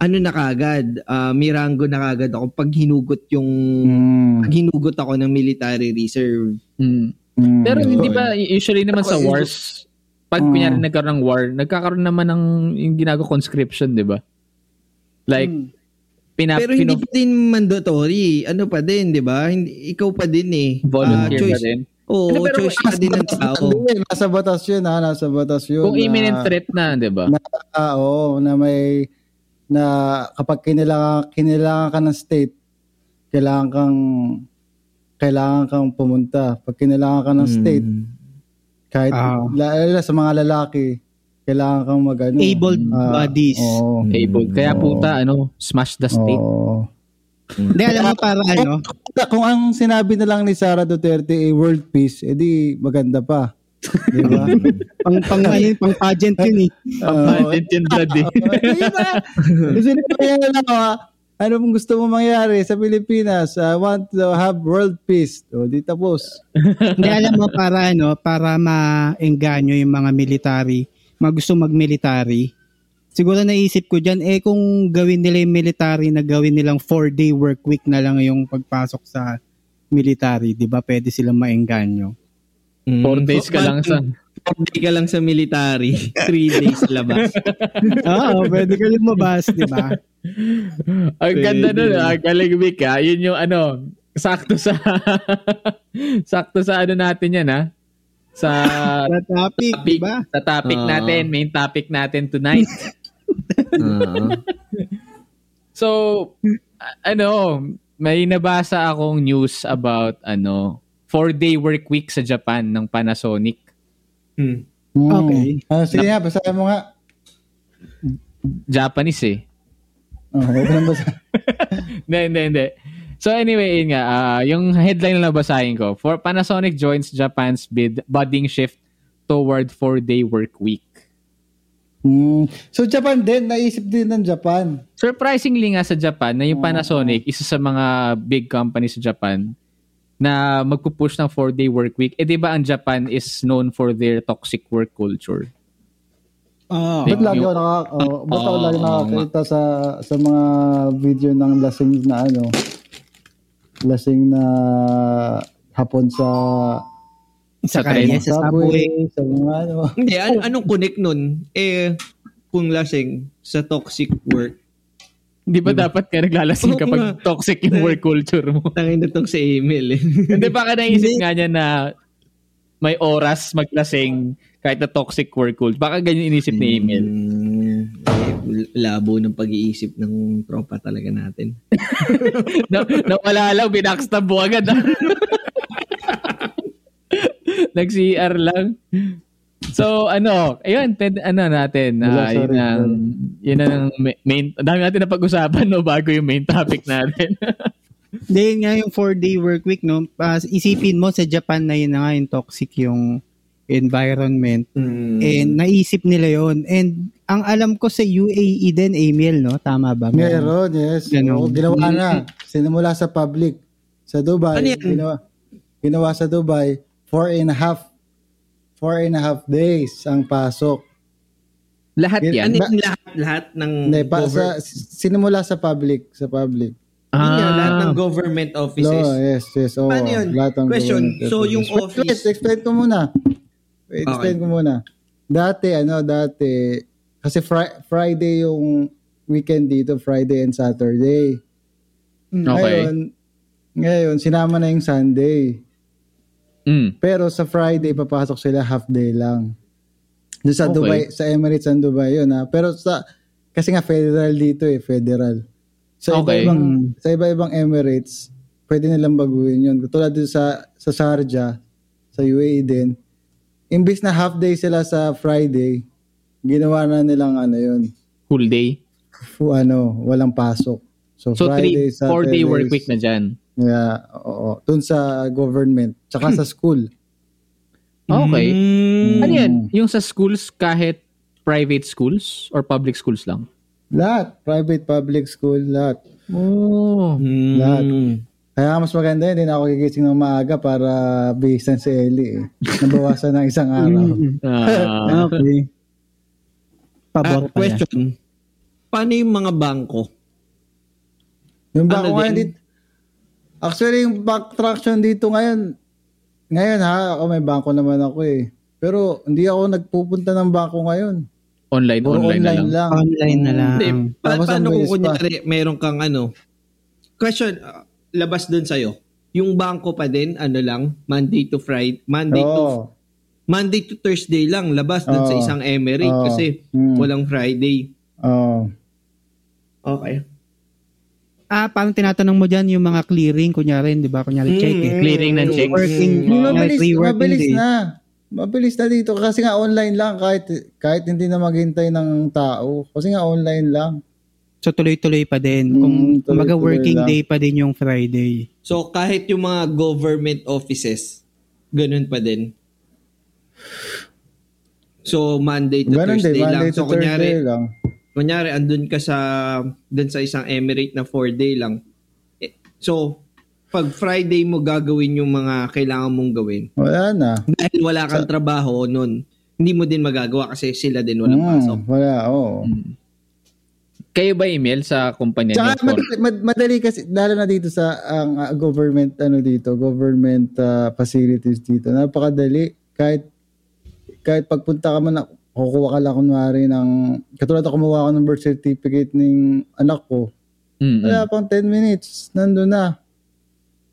ano na kagad, ah, may ranggo na kagad ako pag hinugot yung, Mm. pag hinugot ako ng military reserve. Mm. Mm. Pero hindi ba usually naman sa wars, pag Mm. kunyari nagkaroon ng war, nagkakaroon naman ng yung ginagawa conscription, 'di ba? Like Mm. Pina, Pero hindi pa din mandatory. Ano pa din, di ba? Hindi, ikaw pa din eh. volunteer ba choice. din? Oo, Ano, pero choice pa din ng tao. Hindi, nasa batas yun ha, nasa batas yun. Kung na- imminent threat na, 'di ba? na ah, oo, na may na kapag kinilangan kinilangan ka ng state, kailangan kang kailangan kang pumunta. Pag kinilangan ka ng state, Mm. kahit Ah. lalo sa mga lalaki, kailangan kang magano. Abled bodies. Oo. Able. Kaya puta, ano, smash the state. Oo. Hindi, alam mo para ano, Kung ang sinabi na lang ni Sara Duterte ay world peace, edi maganda pa. Di ba? pang, pang, ano, yun, pang pageant yun eh. Pampagent yun, Brad, eh. Kasi niya na lang, ah, ano pong gusto mo mangyari sa Pilipinas? I want to have world peace. O, di tapos. Hindi, alam mo para ano, para maengganyo yung mga military, mga gusto mag-military. Siguro naisip ko dyan, eh kung gawin nila yung military na gawin nilang four-day work week na lang yung pagpasok sa military, di ba? Pwede silang maengganyo. Mm. Four days ka lang sa... Four days ka lang sa military. Three days sa labas. Oo, pwede ka lumabas, di ba? Ang ganda nun, ah, galing Vic, ah. Yun yung ano, sakto sa... sakto sa ano natin yan, ha? Sa Sa topic, di ba? sa topic Oo. natin, main topic natin tonight. Oo. So, ano, may nabasa akong news about ano, four-day work week sa Japan ng Panasonic. Hmm. Okay. Ah, sige nga, basahin mo nga. Japanese eh. Okay lang basa. Hindi, hindi, hindi. So anyway, yun nga, ah, yung headline na nabasahin ko, for Panasonic joins Japan's bid budding shift toward four-day work week. Hmm. So Japan din, naisip din ng Japan. Surprisingly nga sa Japan na yung Panasonic, isa sa mga big company sa Japan na magpupush ng four-day work week. Eh di ba ang Japan is known for their toxic work culture? Oh. Ba't lagi ako naka, oh, ba't ako lagi nakakita sa sa mga video ng lasing na ano, lasing na hapon sa Sa Sa train. sa subway. sa mga ano. Hindi, an- anong connect nun? Eh, kung lasing sa toxic work. Di ba dapat ka naglalasing kapag nga. toxic yung work culture mo? Tangin na tong sa email eh. Hindi ba ka naisip nga niya na may oras maglasing kahit na toxic work culture? Baka ganyan inisip ni Emil. Mm, eh, labo ng pag-iisip ng tropa talaga natin. na, nawala lang, binackstab mo agad. ah. Nag-CR lang. So, ano, ayun, ted, ano natin, Wala, ah, yun sorry, ang, yun ang ma- main, dami natin na pag-usapan, no, bago yung main topic natin. Hindi nga yung four-day work week, no? Ah, isipin mo sa Japan na yun na nga yung toxic yung environment. Mm. And naisip nila yon And ang alam ko sa UAE din, Emil, no? Tama ba? Meron, yes. Ganun. Ginawa na. Sinimula sa public. Sa Dubai, Ano yan? ginawa, ginawa sa Dubai, four and a half four and a half days ang pasok. Lahat Yan- yan. ano yung lahat, lahat ng Hindi, pa, sa, sinimula sa public. Sa public. Yun nga, Ah. lahat ng government offices. No, yes, yes. Oo, Paano yun? lahat ng Question, so yung office- Wait, wait, explain ko muna. Wait, explain ko muna. Dati, ano, dati, kasi fri- Friday yung weekend dito, Friday and Saturday. Okay. Ngayon, ngayon, sinama na yung Sunday. Mm. Pero sa Friday, papasok sila half day lang. Doon sa Okay. Dubai, sa Emirates and Dubai yun ha. Pero sa, kasi nga federal dito eh, federal. Sa Okay. iba-ibang, sa iba-ibang Emirates, pwede nilang baguhin yun. Tulad dito sa, sa Sharjah, sa UAE din, imbis na half day sila sa Friday, ginawa na nilang ano yun, Full day. fu- ano, walang pasok. So, So, Friday, three, four day work week na dyan. Yeah, oo. Doon sa government, tsaka sa school. Okay. Mm. Ano yan? Yung sa schools, kahit private schools or public schools lang? Lahat. Private, public school, lahat. Oh. Mm. Lahat. Kaya mas maganda yun, hindi na ako gigising ng maaga para bihisan si Ellie eh. Nabawasan ng isang araw. Ah. okay. Ah, Pabor pala. question. Paano yung mga bangko? Yung Ano bangko ngayon din? dito, actually yung back traction dito ngayon, ngayon ha, ako may bangko naman ako eh. Pero hindi ako nagpupunta ng bangko ngayon. online, Puro online, na lang. Ah, Online na lang. Hindi, pa- Tapos paano kung kunyari meron kang ano? Question, uh, labas dun sa'yo. Yung bangko pa din, ano lang, Monday to Friday, Monday to Oo. Monday to Thursday lang, labas dun sa Oo. isang Emirate Oo. kasi Mm. walang Friday. Oo. Okay. Ah, parang tinatanong mo dyan yung mga clearing, kunyari, di ba? Kunyari, check eh. Clearing ng check. Working, uh, mabilis, mabilis na. Mabilis na dito kasi nga online lang kahit kahit hindi na maghintay ng tao. Kasi nga online lang. So, tuloy-tuloy pa din. Mm, Kung tuloy-tuloy kumbaga working lang. day pa din yung Friday. So kahit yung mga government offices, ganun pa din. So Monday to Ganun Thursday Monday lang. to So kunyari, Thursday lang. kunyari andun ka sa dun sa isang Emirate na 4 day lang. Eh, So pag Friday mo gagawin yung mga kailangan mong gawin. Wala na. Dahil wala kang trabaho nun, hindi mo din magagawa kasi sila din walang Mm, pasok. wala, oo. Kayo ba email sa kumpanya Tsaka niyo? madali, mad- madali kasi, lalo na dito sa ang ah, government, ano dito, government ah, facilities dito. Napakadali. Kahit, kahit pagpunta ka man, kukuha ka lang kunwari ng, katulad ako kumuha ako ng birth certificate ng anak ko. Mm, Wala pang 10 minutes, nandun na.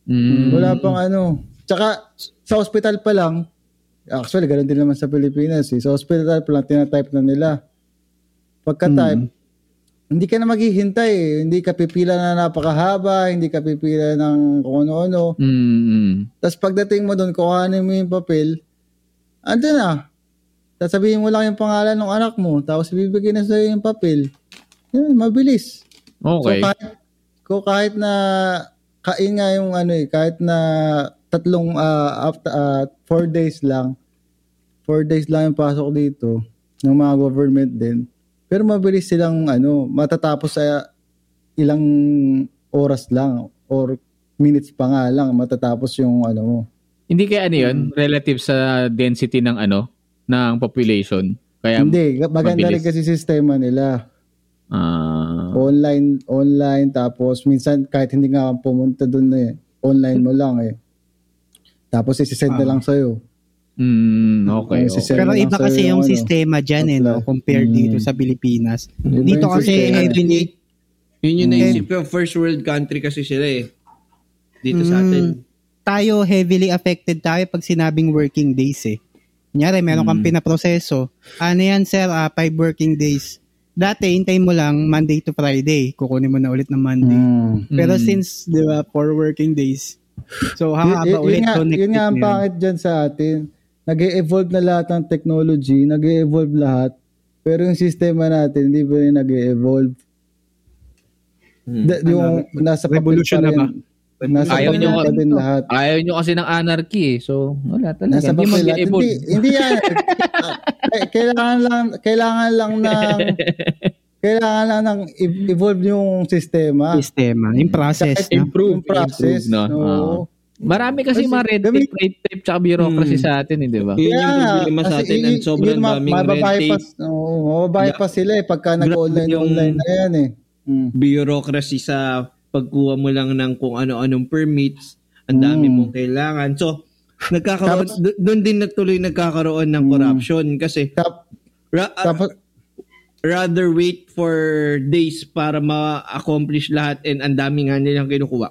mm. Wala pang ano. Tsaka, sa hospital pa lang, actually, ganun din naman sa Pilipinas. Eh. Sa hospital pa lang, tinatype na nila. Pagka-type, hindi ka na maghihintay. eh. Hindi ka pipila na napakahaba, hindi ka pipila ng kung ano-ano. Mm, mm. Tapos pagdating mo doon, kuhanin mo yung papel, andun na. Sasabihin mo lang yung pangalan ng anak mo, tapos ibibigay na sa'yo yung papel. Yan, mabilis. So Okay. kahit, kung kahit na kain nga yung ano eh, kahit na tatlong, ah, after, ah, four days lang, four days lang yung pasok dito, ng mga government din. Pero mabilis silang, ano, matatapos sa ilang oras lang, or minutes pa nga lang, matatapos yung, ano mo. Hindi kaya ano yun, relative sa density ng ano, ng population. Kaya, Hindi, maganda rin mabilis. kasi sistema nila. ah, online online tapos minsan kahit hindi nga pumunta doon eh online mo lang eh tapos isi-send na lang sa'yo mm, okay, okay. Pero iba kasi yung yung ano, sistema dyan eh, no? Compared Mm. dito sa Pilipinas. Iba Dito yung kasi sistema. heavily, Yun yung Mm. naisip ko, first world country kasi sila eh. Dito sa atin. Mm, tayo heavily affected tayo pag sinabing working days eh. Kunyari, meron kang Mm. pinaproseso. Ano yan, sir? Ah, five working days. Dati, hintayin mo lang Monday to Friday. Kukunin mo na ulit ng Monday. Mm. Pero Mm. since, di ba, four working days. So, hahaba yun, ulit. yun, nga, So, next yun nga ang pangit dyan sa atin nag evolve na lahat ng technology nag evolve lahat pero yung sistema natin hindi pa rin nag evolve Hmm. yung nasa papel revolution pa na rin. ba? Nasa Ayaw nyo- pa din lahat. Ayaw nyo kasi ng anarchy eh. So, wala talaga. Nasa Hindi mag-evolve. Hindi, hindi yan. Eh, kailangan lang, kailangan lang ng, kailangan lang ng evolve yung sistema. Sistema. Yung process. Kahit No? Improve, yung process. improve, no? no? Ah. Marami kasi Kasi mga red gamit- tape, red tape, tsaka bureaucracy Hmm. sa atin eh, di ba? Yun yung Kaya, problema sa atin. Ang sobrang yun, daming red tape. Oo, mababypass sila eh pagka nag-online yung- online na yan eh. Mm. bureaucracy sa pagkuha mo lang ng kung ano-anong permits. Ang dami Mm. mong kailangan. So, nagkakaroon, do- doon din natuloy nagkakaroon ng Mm. corruption kasi Tap, ra- tapos, rather wait for days para ma-accomplish lahat and ang dami nga nilang kinukuha.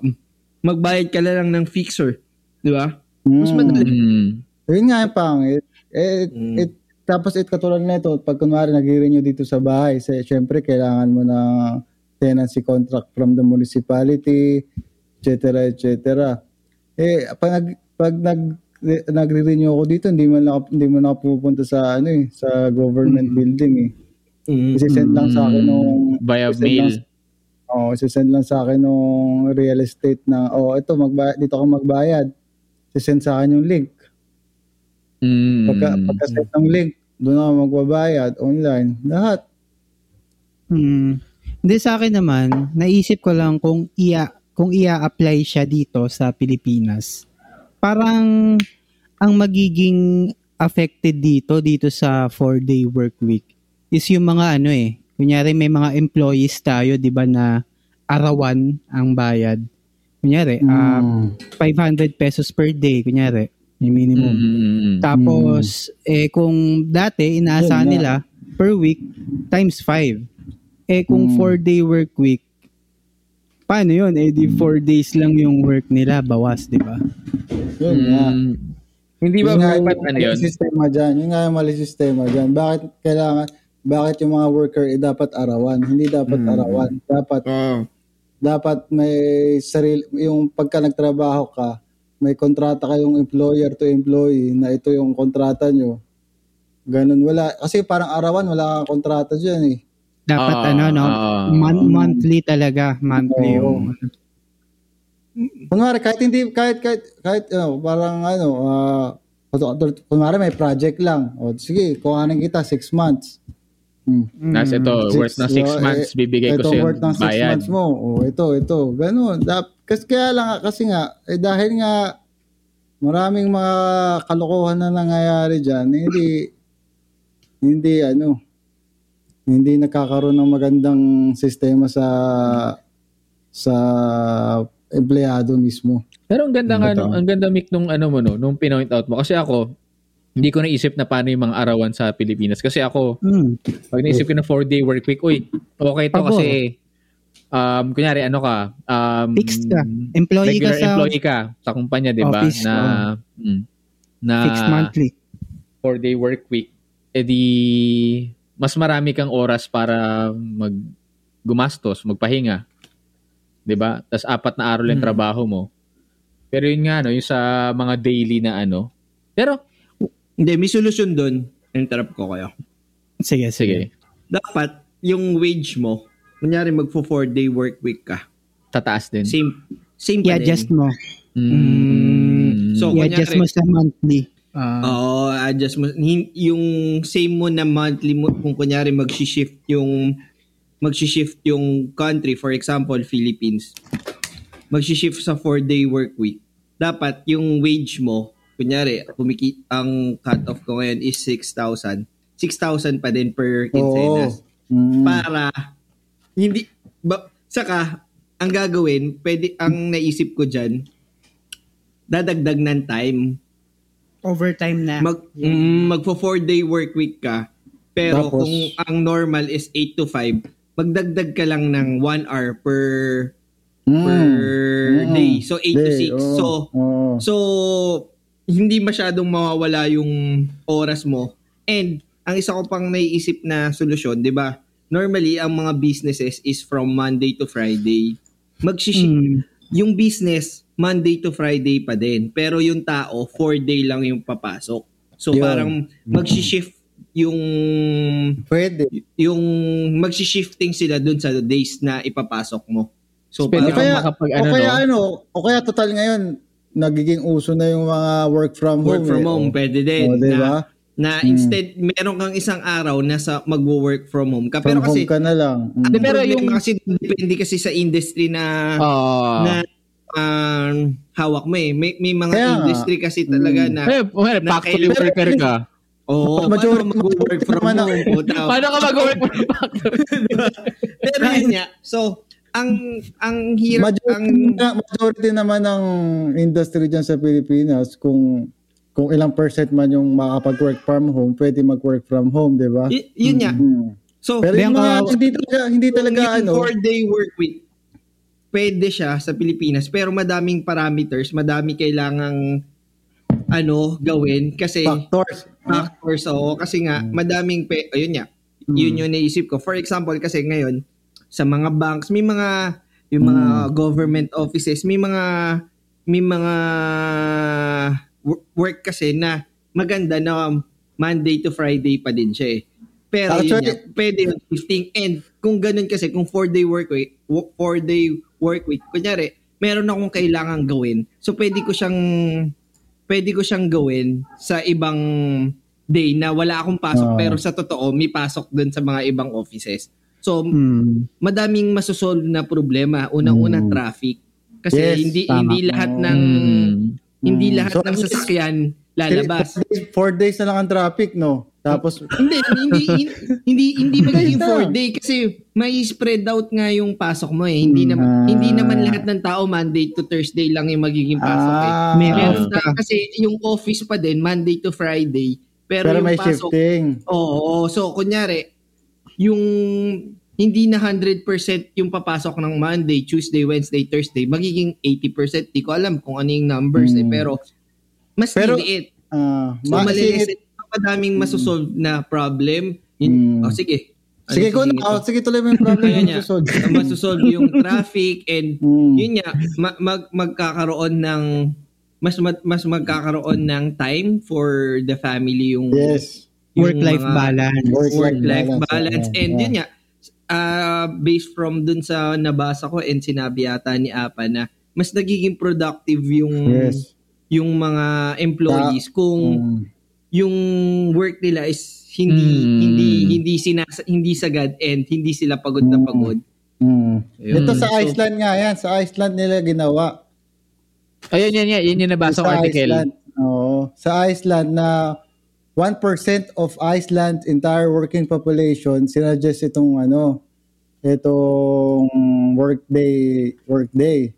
Magbayad ka na lang ng fixer. Di ba? Mas mm, madali. Mm. Yun nga yung pangit. Eh, Mm. it, tapos it katulad nito, pag kunwari nag-renew dito sa bahay, say, syempre kailangan mo ng tenancy contract from the municipality, etc. etc. Eh, pag, nag, pag nag, nagre-renew ako dito, hindi man ako, hindi man ako pupunta sa ano eh, sa government building eh. Mm. Isisend lang sa akin nung Via isisend mail. lang- Oo, isisend lang sa akin nung real estate na, oh, ito, magbayad, dito ka magbayad. Isisend sa akin yung link. Mm. Pagka, pagka-set ng link, doon ako magbabayad, online, lahat. Hmm. Hindi sa akin naman, naisip ko lang kung ia kung ia-apply siya dito sa Pilipinas. Parang ang magiging affected dito dito sa 4-day work week is yung mga ano eh. Kunyari may mga employees tayo, 'di ba na arawan ang bayad. Kunyari, Mm. 500 pesos per day, kunyari, yung minimum. Mm. Tapos, eh, kung dati, inaasahan nila per week times 5. Eh, kung Mm. 4-day work week, paano yun? Eh, di 4 days lang yung work nila, bawas, di ba? Yun nga. Mm. Hindi ba dapat yung ano yun? sistema dyan. Yun nga yung mali sistema dyan. Bakit kailangan, bakit yung mga worker eh, dapat arawan? Hindi dapat Hmm. arawan. Dapat, Ah. dapat may sarili, yung pagka nagtrabaho ka, may kontrata kayong employer to employee na ito yung kontrata nyo. Ganun, wala. Kasi parang arawan, wala kang kontrata dyan eh. Dapat Ah, ano, no? ah. Mon- monthly talaga. Monthly Oo. yung... Kunwari, kahit hindi, kahit, kahit, kahit, ano, parang ano, uh, kunwari may project lang. O, sige, kuhanin kita, six months. Hmm. Nas ito, Six- worth na 6 oh, months, eh, bibigay ko ito sa'yo worth ng six bayad. months mo. O, ito, ito. Ganun. Kasi kaya lang, kasi nga, eh, dahil nga, maraming mga kalokohan na nangyayari dyan, hindi, hindi, ano, hindi nakakaroon ng magandang sistema sa, sa empleyado mismo. Pero ang ganda nga, ang ganda Mick nung ano mo no, nung pinoint out mo. Kasi ako, hindi ko naisip na paano yung mga arawan sa Pilipinas. Kasi ako, Mm. pag naisip ko na 4-day work week, uy, okay to Ako. kasi, um, kunyari, ano ka, um, Fixed ka. Employee ka regular sa employee ka sa kumpanya, di ba? Office, Na, mm, na fixed monthly. 4-day work week, edi mas marami kang oras para mag gumastos, magpahinga. 'Di ba? Tapos apat na araw lang Hmm. trabaho mo. Pero yun nga no, yung sa mga daily na ano. Pero Hindi, may solusyon doon. Interrupt ko kayo. Sige, sige. sige, Dapat, yung wage mo, kunyari magfo 4-day work week ka, tataas din. same same pa I-adjust din. mo. Mm. So, I-adjust mo sa monthly. Ah, Oo, adjust mo. Yung same mo na monthly mo, kung kunyari mag-shift yung mag-shift yung country, for example, Philippines, mag-shift sa 4-day work week, dapat yung wage mo, kunyari, kumiki, ang cut-off ko ngayon is 6,000. 6,000 pa din per quincenas. Mm. Para, hindi, ba, saka, ang gagawin, pwede, ang naisip ko dyan, dadagdag ng time overtime na. mag mm, magfo 4 day work week ka pero Tapos- kung ang normal is 8 to 5 magdagdag ka lang ng 1 hour per Mm. per Mm. day so 8 to Day, 6 oo, so oo. so hindi masyadong mawawala yung oras mo and ang isa ko pang naiisip na solusyon 'di ba normally ang mga businesses is from Monday to Friday magshi Mm. Yung business Monday to Friday pa din. Pero yung tao, 4 day lang yung papasok. So Yun. parang magshi-shift yung Pwede. yung magshi-shifting sila dun sa days na ipapasok mo. So O parang ka kaya, makapag- o ano, kaya no? ano, o kaya total ngayon, nagiging uso na yung mga work from work home. from eh. home O, pwede din. o, diba? Na, na instead, meron kang isang araw na sa magwo-work from home ka. From Pero kasi, home ka na lang. Mm. ang Pero yung- kasi depende kasi sa industry na Ah. na um, hawak mo eh. May, may mga Kaya industry kasi talaga na Eh, well, na factory kailangan- worker ka. Oo, Majority- paano mag-work from home? Paano ka mag-work from factory? Pero yun nga, so, ang ang hirap, Majority, ang, na- majority naman ng industry dyan sa Pilipinas, kung kung ilang percent man yung makakapag-work from home, pwede mag-work from home, di ba? y- yun nga. Mm. So, Pero yung mga, mga- hindi talaga, hindi talaga ano, four-day work week, pwede siya sa Pilipinas, pero madaming parameters, madami kailangang ano, gawin kasi factors. factors oo kasi nga madaming pe, ayun nga yun yung naisip ko for example kasi ngayon sa mga banks may mga yung mga government offices may mga may mga work kasi na maganda na Monday to Friday pa din siya eh pero yun Actually- nga, pwede yung shifting and kung ganun kasi kung 4 day work week 4 day work week kunyari meron akong kailangan gawin so pwede ko siyang pwede ko siyang gawin sa ibang day na wala akong pasok Ah. pero sa totoo may pasok dun sa mga ibang offices. So Mm. madaming masosolve na problema. Unang-una Mm. traffic kasi Yes, hindi tama. hindi lahat ng Mm. Hindi Mm. lahat So, ng least- sasakyan lalabas. Four days, four days na lang ang traffic, no? Tapos, hindi hindi hindi hindi hindi magiging Days 4 na. day kasi may spread out nga yung pasok mo eh. Hindi naman Ah. hindi naman lahat ng tao Monday to Thursday lang yung magiging pasok eh. ah, May Meron na, kasi yung office pa din Monday to Friday. Pero, pero yung may pasok, shifting. Oo, so kunyari, yung hindi na 100% yung papasok ng Monday, Tuesday, Wednesday, Thursday, magiging 80%. Di ko alam kung ano yung numbers eh, Hmm. pero mas Pero, liliit. Ah, So ma- maliliit. Madaming masosolve na problem. Yun, Hmm. oh, sige. Ano sige ko na, oh, sige tuloy mo yung problem yung nga. susunod. masosolve yung traffic and Mm. yun nga ma- mag magkakaroon ng mas ma- mas magkakaroon ng time for the family yung Yes. yung Work-life balance. work-life balance, yeah, and yeah. yun nga ah based from dun sa nabasa ko and sinabi yata ni Apa na mas nagiging productive yung Yes. yung mga employees kung Mm. yung work nila is hindi Mm. hindi hindi sinas hindi sagad and hindi sila pagod na Mm. pagod. Mm. Ito sa So, Iceland nga yan. Sa Iceland nila ginawa. Ayun, yan, yan. Yun yung nabasa sa article. Iceland. Oo. Sa Iceland na 1% of Iceland's entire working population sinuggest itong ano itong workday workday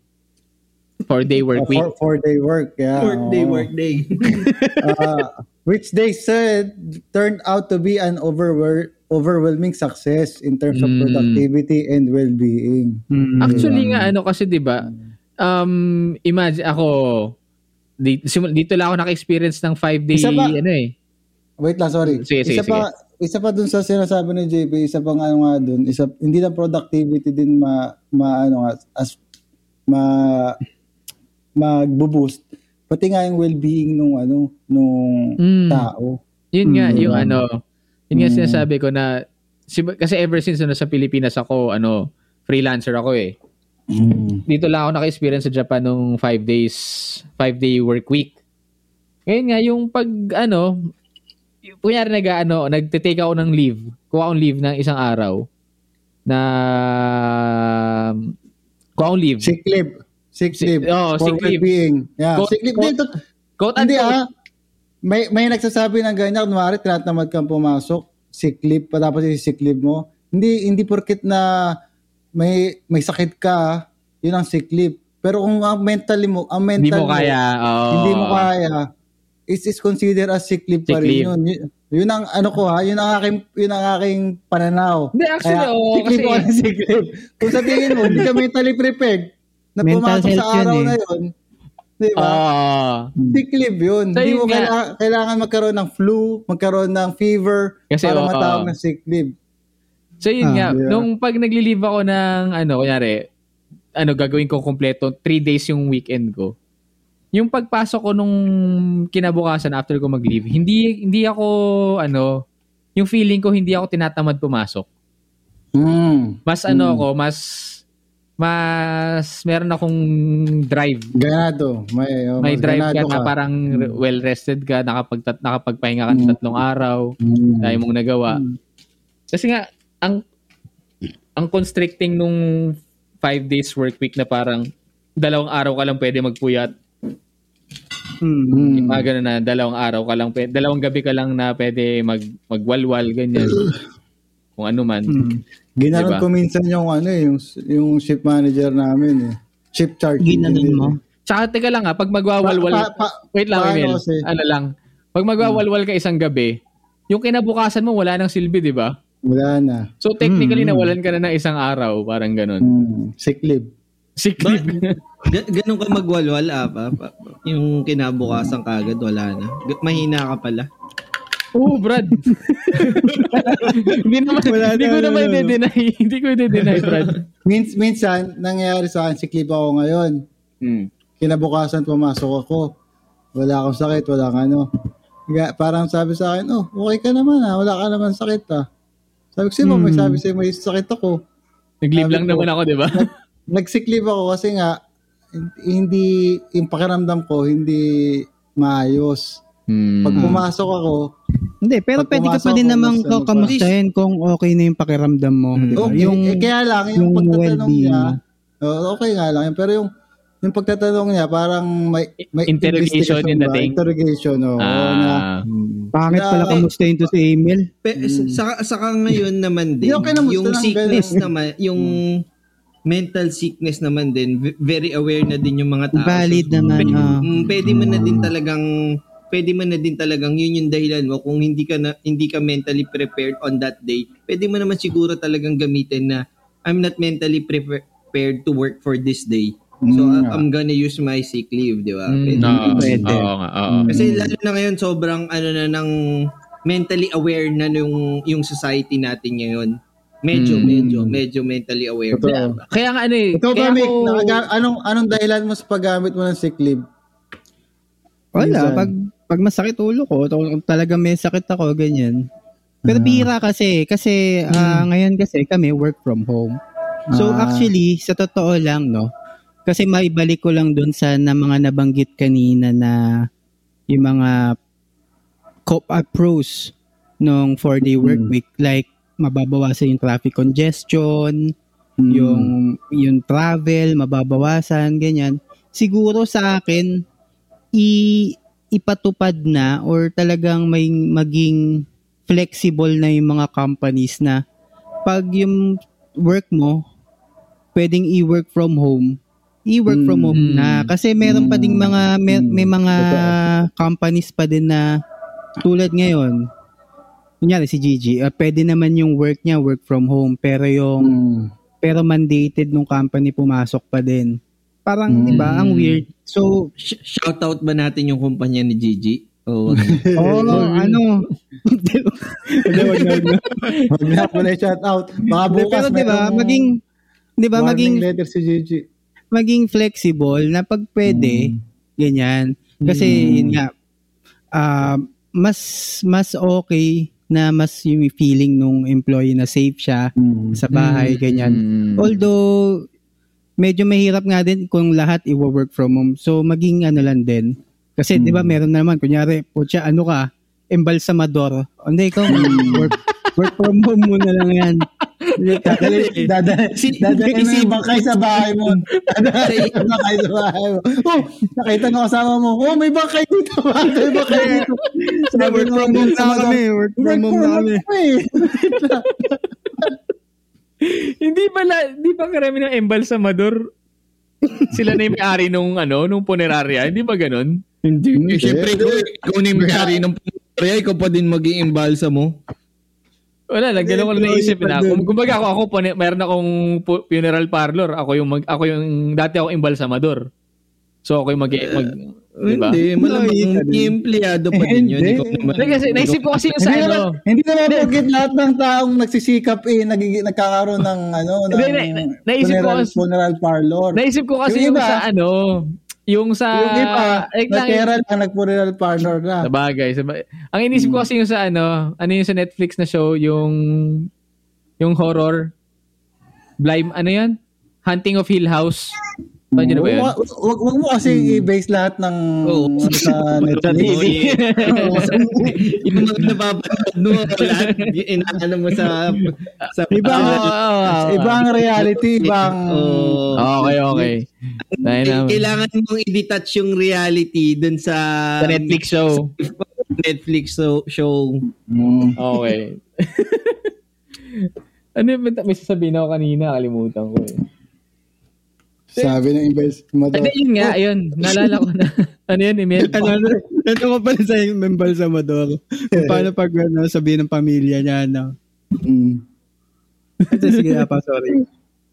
Four-day work week. four, four day work yeah work day, work day. Uh, which they said turned out to be an overwhel- overwhelming success in terms of Mm. productivity and well-being Mm. Actually nga, ano kasi 'di ba um, imagine ako, dito, dito lang ako naka-experience ng five-day, Isa pa. ano eh. Wait lang, sorry. Sige, sige, isa pa isa pa dun sa sinasabi ni JP, isa pa nga ano nga dun, isa hindi lang productivity din ma, ma ano nga as ma magbo-boost pati nga yung well-being nung ano nung Mm. tao. Yun nga, Mm. yung ano, yun nga Mm. sinasabi ko na, si- kasi ever since ano, sa Pilipinas ako, ano, freelancer ako eh. Mm. dito lang ako naka-experience sa Japan nung five days, five day work week. Ngayon nga, yung pag, ano, kunyari nag, ano, nagte-take ako ng leave, kuha akong leave ng isang araw, na, kuha akong leave. Sick leave. Sick Si- leave. oh, for sick leave. well-being. Yeah, Quote- sick leave. quote- Dito, Quote hindi ah. May, may nagsasabi ng ganyan, kunwari, tinatamad kang pumasok, sick leave, pa tapos yung sick leave mo. Hindi, hindi porkit na may, may sakit ka, ah, yun ang sick leave. Pero kung ang mentally mo, ang mental Hindi mo kaya. oo. hindi mo kaya, is is considered as sick leave pa Sick rin leave. yun. Yun, yun ang ano ko ha, yun ang aking, yun ang aking pananaw. Hindi, actually, Kaya, oo, sick leave kasi- sick leave. Kung sabihin mo, hindi ka mentally prepared na Mental pumasok sa yun araw eh. na yun, di ba? Oo. Sick leave yun. So, Hindi yun mo nga. kailangan, kailangan magkaroon ng flu, magkaroon ng fever, Kasi, para oo. matawag ng sick leave. So yun Ah, nga, yeah. nung pag nagli-leave ako ng ano, kunyari, ano, gagawin ko kompleto, three days yung weekend ko. Yung pagpasok ko nung kinabukasan after ko mag-leave, hindi, hindi ako, ano, yung feeling ko hindi ako tinatamad pumasok. Mm. Mas ano Mm. ako, mas, mas, meron akong drive. Ganado. May, oh, May drive ka ganado na parang well-rested ka, nakapag, nakapagpahinga ka Mm. tatlong araw, Mm. dahil mong nagawa. Mm. Kasi nga, ang ang constricting nung five days work week na parang dalawang araw ka lang pwede magpuyat. Mm. Mm. Mga ganun na, dalawang araw ka lang, dalawang gabi ka lang na pwede mag, magwalwal, ganyan. Kung ano man. Mm. Ginanon Diba? ko minsan yung ano eh, yung, yung ship manager namin eh. Ship chart. Ginanon mo. Tsaka teka lang ha, pag magwawalwal, Pa- pa- wait lang, Emil, ano lang, pag magwawalwal ka isang gabi, yung kinabukasan mo wala nang silbi, di ba? Wala na. So technically, Mm. nawalan ka na ng isang araw, parang ganun. Mm. Sick leave. Sick leave. Ga- ganun ka magwalwal, ah, pa, pa- yung kinabukasan kagad, wala na. Mahina ka pala. Oo, Brad. hindi naman, Wala hindi na, ko naman na. i-deny. Hindi ko i-deny, Brad. Mins, minsan, nangyayari sa akin, leave ako ngayon. Hmm. Kinabukasan, pumasok ako. Wala akong sakit, wala kang ano. Parang sabi sa akin, oh, okay ka naman ah, wala ka naman sakit ah. Sabi ko, sino may Hmm. sabi sa'yo may sakit ako. Nag-leave lang ko, naman ako, di ba? Nag-sick leave ako kasi nga, hindi, yung pakiramdam ko, hindi maayos. Hmm. Pag pumasok ako, Hindi, pero Pag pwede ka pa din namang mas ano kung okay na yung pakiramdam mo. Mm. di ba? okay, Yung, eh, kaya lang, yung, yung pagtatanong well-being niya, oh, okay nga lang, pero yung yung pagtatanong niya, parang may, may Interrogation yung ba? dating? Interrogation, oo. na, Ah. pangit pala na- kamustahin to si Emil. Pe, saka, saka ngayon naman din, okay yung sickness naman, yung mental sickness naman din, v- very aware na din yung mga tao. Valid So, naman. Pwede, ah. mm, pwede mo na din talagang pwede mo na din talagang yun yung dahilan mo kung hindi ka na, hindi ka mentally prepared on that day. Pwede mo naman siguro talagang gamitin na I'm not mentally prepared to work for this day. So Mm, I'm gonna use my sick leave, di ba? Mm, Pwede. oo, Pwede. oo nga, oo. Kasi lalo na ngayon sobrang ano na ng mentally aware na yung yung society natin ngayon. Medyo Mm. medyo medyo mentally aware. Totoo. Kaya nga ano eh. Ikaw ba, kaya Mick, ako- nakaga- anong, anong dahilan mo sa paggamit mo ng sick leave? Wala, Minsan. pag pag masakit ulo ko, talaga may sakit ako, ganyan. Pero Ah. bira kasi, kasi ah, ngayon kasi kami work from home. So Ah. actually, sa totoo lang, no, kasi maibalik ko lang dun sa na mga nabanggit kanina na yung mga co- uh, pros nung four-day work Mm. week, like mababawasan yung traffic congestion, Mm. yung yung travel mababawasan ganyan siguro sa akin i ipatupad na or talagang may maging flexible na yung mga companies na pag yung work mo pwedeng i-work from home i-work from home Mm. na kasi meron pa ding mga may, Mm. may mga Totoo. companies pa din na tulad ngayon kunyari si Gigi, ah, pwede naman yung work niya work from home pero yung Mm. pero mandated nung company pumasok pa din. Parang, Mm. di ba, ang weird. So, Sh- Shoutout ba natin yung kumpanya ni Gigi? O wag na? oh, ano. Hindi, wag na, wag na. Huwag na shout out. Baka bukas pero di ba, merong maging, di ba, maging, letter si Gigi. maging flexible na pag pwede, ganyan. Kasi, Mm. yun nga, ah, mas, mas okay na mas yung feeling nung employee na safe siya Mm. sa bahay, ganyan. Mm. Although, medyo mahirap nga din kung lahat i-work from home. So maging ano lang din. Kasi 'di ba meron naman kunyari, putya ano ka, embalsamador. Hindi ikaw work work from home mo na lang yan. Dadali, dadali, Si- dadali mo yung bangkay sa bahay mo. Dadali yung bangkay sa bahay mo. Oh, nakita ng kasama mo. Oh, may bangkay dito. May bangkay dito. Sabi work from home na sa kami. Work from home na kami. hindi pala, hindi pa karami ng embalsamador. Sila na yung may-ari nung, ano, nung punerarya. Hindi ba ganun? Hindi. Eh, Siyempre, ikaw, na yung may-ari ng pumariya, ikaw pa din maging imbalsa mo. Wala lang, ganun ko lang naisip na. Kung, kumbaga ako, ako, pune- meron akong funeral parlor. Ako yung, mag, ako yung, dati ako embalsamador. So, ako yung mag, mag diba? Hindi, malamang may empleyado pa din yun. Hindi. Kasi, naisip ko kasi yung sa Hindi ano. naman, hindi naman porket lahat ng taong nagsisikap eh, nagig- nagkakaroon ng ano, ng Hindi, na- na- naisip ko funeral, kasi- funeral parlor. Naisip ko kasi Yung yung, sa ano, yung sa... yung iba, eh, nagpera lang, nag-funeral parlor na. Sa bagay. Sa ba- Ang inisip ko kasi yung sa ano, ano yung sa Netflix na show, yung yung horror. Blind, ano yan? Hunting of Hill House. Paano nyo na ba yun? Wag, wag, wag mo kasi i-base lahat ng ano, sa Netflix. yung mga napapanood mo, lahat, inaano mo sa... sa Iba, Oo, oo, oo. ibang reality, ibang... Oo. Okay, okay. Dahil naman. kailangan mong i-detach yung reality dun sa, Sa Netflix show. Netflix show. show. Mm. Okay. ano yung may sasabihin ako kanina, kalimutan ko eh. Sabi ng invest mo Hindi, yun nga, ayun. Naalala ko na. ano yun, Emil? ano, ano, ano ko pala sa yung embalsamador. Kung paano pag ano, sabihin ng pamilya niya, ano. Mm. Ito, sige na pa, sorry.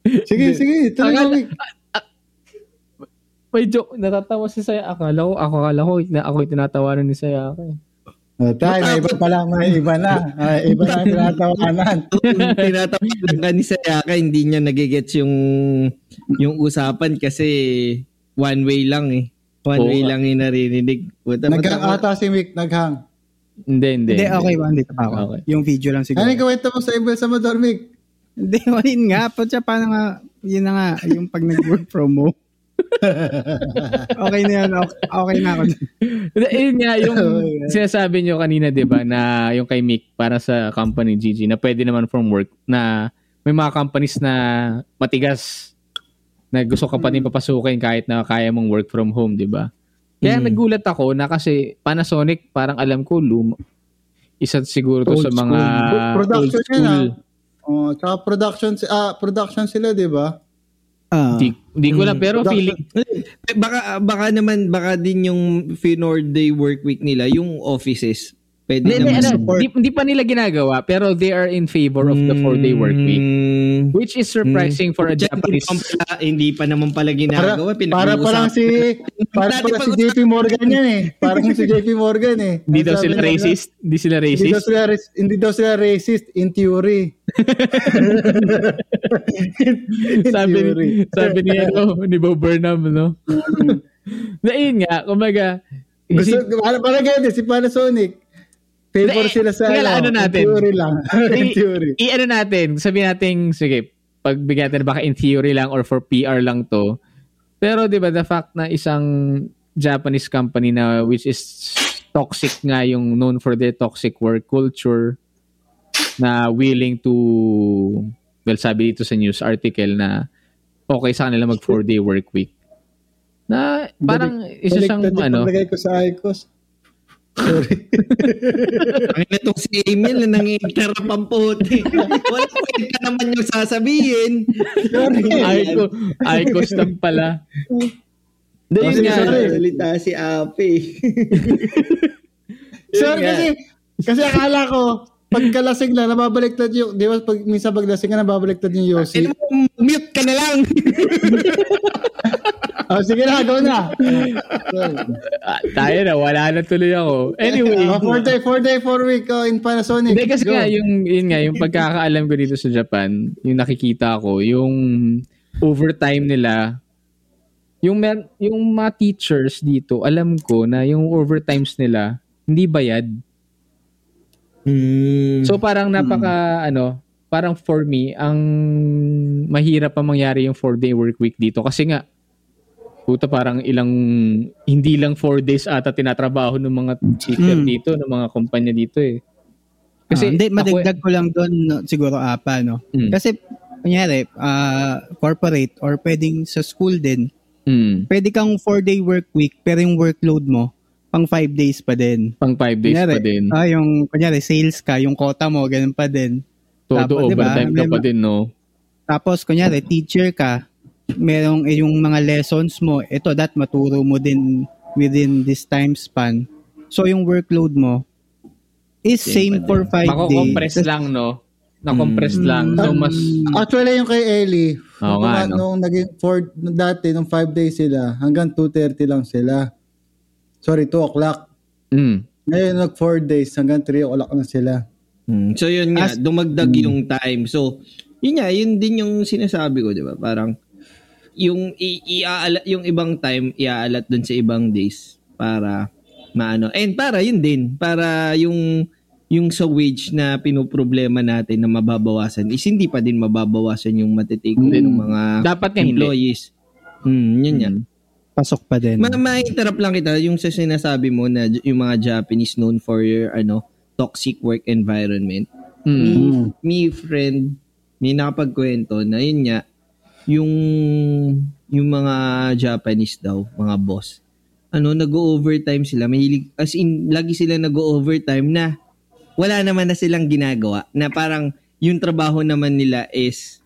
Sige, sige. Tuloy. May joke, natatawa si Saya. Akala ko, ako akala ko, na ako yung tinatawanan ni Saya. Eh. Oh, tay, may iba pala, may iba na. May iba na ang tinatawanan. Tinatawag ka ni Sayaka, hindi niya nagigets yung yung usapan kasi one way lang eh. One Oo way lang yung naririnig. Naghang ata si Mick, naghang. Hindi, hindi. Hindi, okay ba? Dito pa ako. Okay. Yung video lang siguro. Ano yung kwento mo sa Ibel Salvador, Mick? Hindi, yun nga. Po, siya, paano nga, yun na nga, yung pag nag-work from home. okay na yan. Okay, okay na ako. Yun nga, yung sinasabi nyo kanina, di ba, na yung kay Mick para sa company GG, na pwede naman from work, na may mga companies na matigas na gusto ka pa din papasukin kahit na kaya mong work from home, di ba? Kaya Mm. nagulat ako na kasi Panasonic, parang alam ko, lum isa siguro to Old sa mga school. Production old yan, school. Oh, tsaka production, ah, production sila, di ba? Ah. Di, di ko lang, pero Production. feeling, baka baka naman baka din yung Finor Day work week nila, yung offices. Pwede hindi, hindi, naman ano, support. di, di pa nila ginagawa, pero they are in favor of the four-day work week. Mm. Which is surprising for a Diyan, Japanese Hindi, pa pala, hindi pa naman pala Para, ginagawa. para pa lang si para Dati pa lang si JP Morgan yan eh. Parang si JP Morgan eh. Hindi daw sila racist? Hindi sila Hindi daw racist? sila, hindi daw sila racist in theory. In sabi theory. ni, sabi ni, ano, ni Bo Burnham, no? na yun nga, kumbaga, Gusto, isip- para, para ganyan, si Panasonic. Favor Eh, sila sa ano in natin? theory lang. in i- theory. i-ano natin, sabi natin, sige, pagbigyan natin baka in theory lang or for PR lang to. Pero 'di ba the fact na isang Japanese company na which is toxic nga yung known for their toxic work culture na willing to well sabi dito sa news article na okay sa kanila mag four day work week. Na parang isa siyang ano, ko sa ICOS. Sorry. Ang ina tong si Emil na nanginterap ang puti. Wala kwenta naman yung sasabihin. Aiko, Aicos lang pala. Hindi, yun nga. sorry. Salita si Ape. Sir, kasi, kasi akala ko, pagkalasing na, nababaliktad yung, di ba, pag, minsan paglasing ka, nababaliktad yung Yossi. Mo, mute ka na lang. Oh, sige na, go na. Ah, tayo na, wala na tuloy ako. Anyway, Oh, four day, four day, four week oh, in Panasonic. hindi kasi Go. nga, yung, yun nga, yung pagkakaalam ko dito sa Japan, yung nakikita ko, yung overtime nila, yung, mer- yung mga teachers dito, alam ko na yung overtimes nila, hindi bayad. Hmm. So parang napaka, ano, parang for me, ang mahirap pa mangyari yung four-day work week dito. Kasi nga, puta parang ilang, hindi lang four days ata tinatrabaho ng mga teacher Mm. dito, ng mga kumpanya dito eh. Kasi Kasi hindi, ako- madagdag ko lang doon no, siguro apa, no? Mm. Kasi, kunyari, ah, corporate or pwedeng sa school din, Mm. pwede kang four-day work week pero yung workload mo, pang five days pa din. Pang five days Kunyari, pa din. Ah, yung, kunyari, sales ka, yung quota mo, ganun pa din. Todo tapos, diba, overtime ka may- pa din, no? Tapos, kunyari, teacher ka, merong eh, yung mga lessons mo, ito, that maturo mo din within this time span. So, yung workload mo is same for five Mako-compress days. lang, no? Na-compress Mm. lang. So, mas... Actually, yung kay Ellie, Oo nung, nga, no? nung naging four, dati, nung 5 days sila, hanggang 2.30 lang sila. Sorry, 2 o'clock. Mm. Ngayon, nag 4 days, hanggang 3 o'clock na sila. Hmm. So yun nga, As- dumagdag yung time. So, yun nga, yun din yung sinasabi ko, di ba? Parang, yung, i- iaalat, yung ibang time, iaalat dun sa ibang days para maano. And para yun din, para yung yung sa wage na pinoproblema natin na mababawasan is hindi pa din mababawasan yung matitake din ng mga Dapat nga hindi. employees. Hmm, yun yan. Pasok pa din. Ma ma-interrupt lang kita yung sa sinasabi mo na yung mga Japanese known for your ano toxic work environment. Mm. Me friend, may nakapagkwento na yun nga yung yung mga Japanese daw, mga boss. Ano, nag-overtime sila. Mahilig, as in, lagi sila nag-overtime na wala naman na silang ginagawa. Na parang yung trabaho naman nila is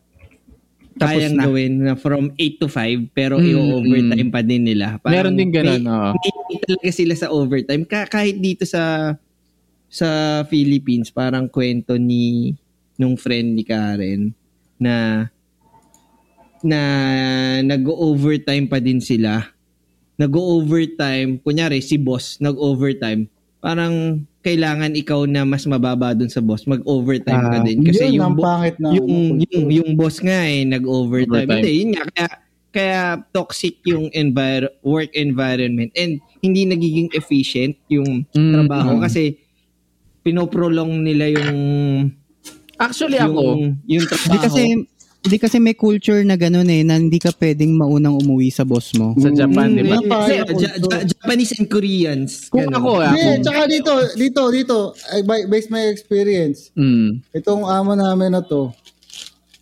Tapos kayang na. gawin na from 8 to 5 pero Mm, i-overtime pa din nila. Meron din ganun, may- oo. may talaga sila sa overtime. Ka- kahit dito sa sa Philippines, parang kwento ni nung friend ni Karen na na nag-overtime pa din sila. Nag-overtime, kunyari si boss nag-overtime. Parang kailangan ikaw na mas mababa dun sa boss, mag-overtime ka Ah, din kasi yun, yung bo- pangit na. yung, yung yung boss nga eh nag-overtime. Overtime. Hindi, yun nga kaya kaya toxic yung envir- work environment and hindi nagiging efficient yung Mm, trabaho mm. kasi pinoprolong nila yung Actually ako, yung, yung trabaho. Hindi kasi, hindi kasi may culture na gano'n eh, na hindi ka pwedeng maunang umuwi sa boss mo. sa Japan, Mm, di ba? Kasi- Ja- Ja- Japanese and Koreans. Kung ganun. ako, ah, Hindi, tsaka dito, dito, dito, by- based my experience, mm, itong amo namin na to,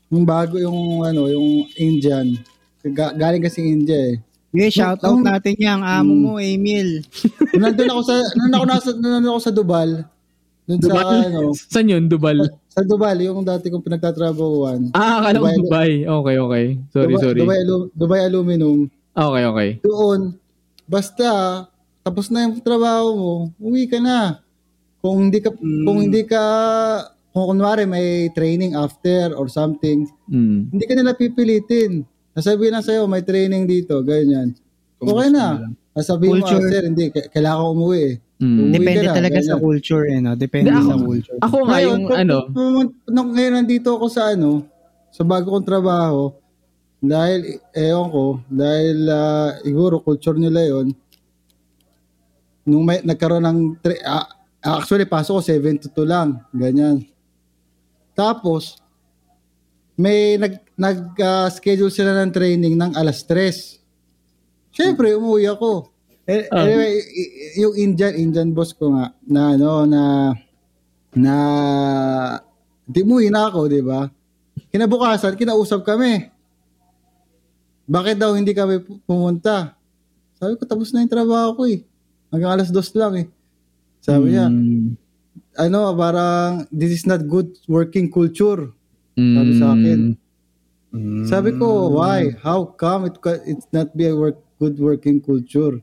yung bago yung, ano, yung Indian, ga- galing kasi India eh. Yeah, shout out natin yung amo mo, Emil. Nandun ako sa, nandun ako, nasa, nandun ako sa Dubal, dun sa, ano, Saan yun? Dubal? sa Dubal, yung dati kong pinagtatrabahuan. Ah, akala ko Dubai. Dubai. Okay, okay. Sorry, Dubai, sorry. Dubai, Alu- Dubai Aluminum. Okay, okay. Doon, basta, tapos na yung trabaho mo, uwi ka na. Kung hindi ka, kung hindi ka, kung kunwari may training after or something, Mm. hindi ka nila pipilitin. Nasabihin na sa'yo, may training dito, ganyan. Okay na. Sasabihin mo, Culture. ah, sir, hindi, k- kailangan ko umuwi eh. Mm. Depende na, talaga sa ganyan. culture eh, no? Depende Hindi, sa ako- culture. Ako nga Ngayon, yung pag- ano, nung ngayon nandito ako sa ano, sa bago kong trabaho, dahil, ewan ko, dahil uh, siguro culture nila yon nung may, nagkaroon ng, tra- ah, actually pasok ko 7 to 2 lang, ganyan. Tapos, may nag, nag-schedule sila ng training ng alas 3. Siyempre, umuwi ako. Eh, Ah. Anyway, y- y- yung Indian, Indian boss ko nga, na ano, na, na, di umuwi na ako, di ba? Kinabukasan, kinausap kami. Bakit daw hindi kami pu- pumunta? Sabi ko, tapos na yung trabaho ko eh. Hanggang alas dos lang eh. Sabi niya, Mm. ano, parang, this is not good working culture. mm, Sabi sa akin. Mm. Sabi ko, why? How come it it's not be a work, good working culture?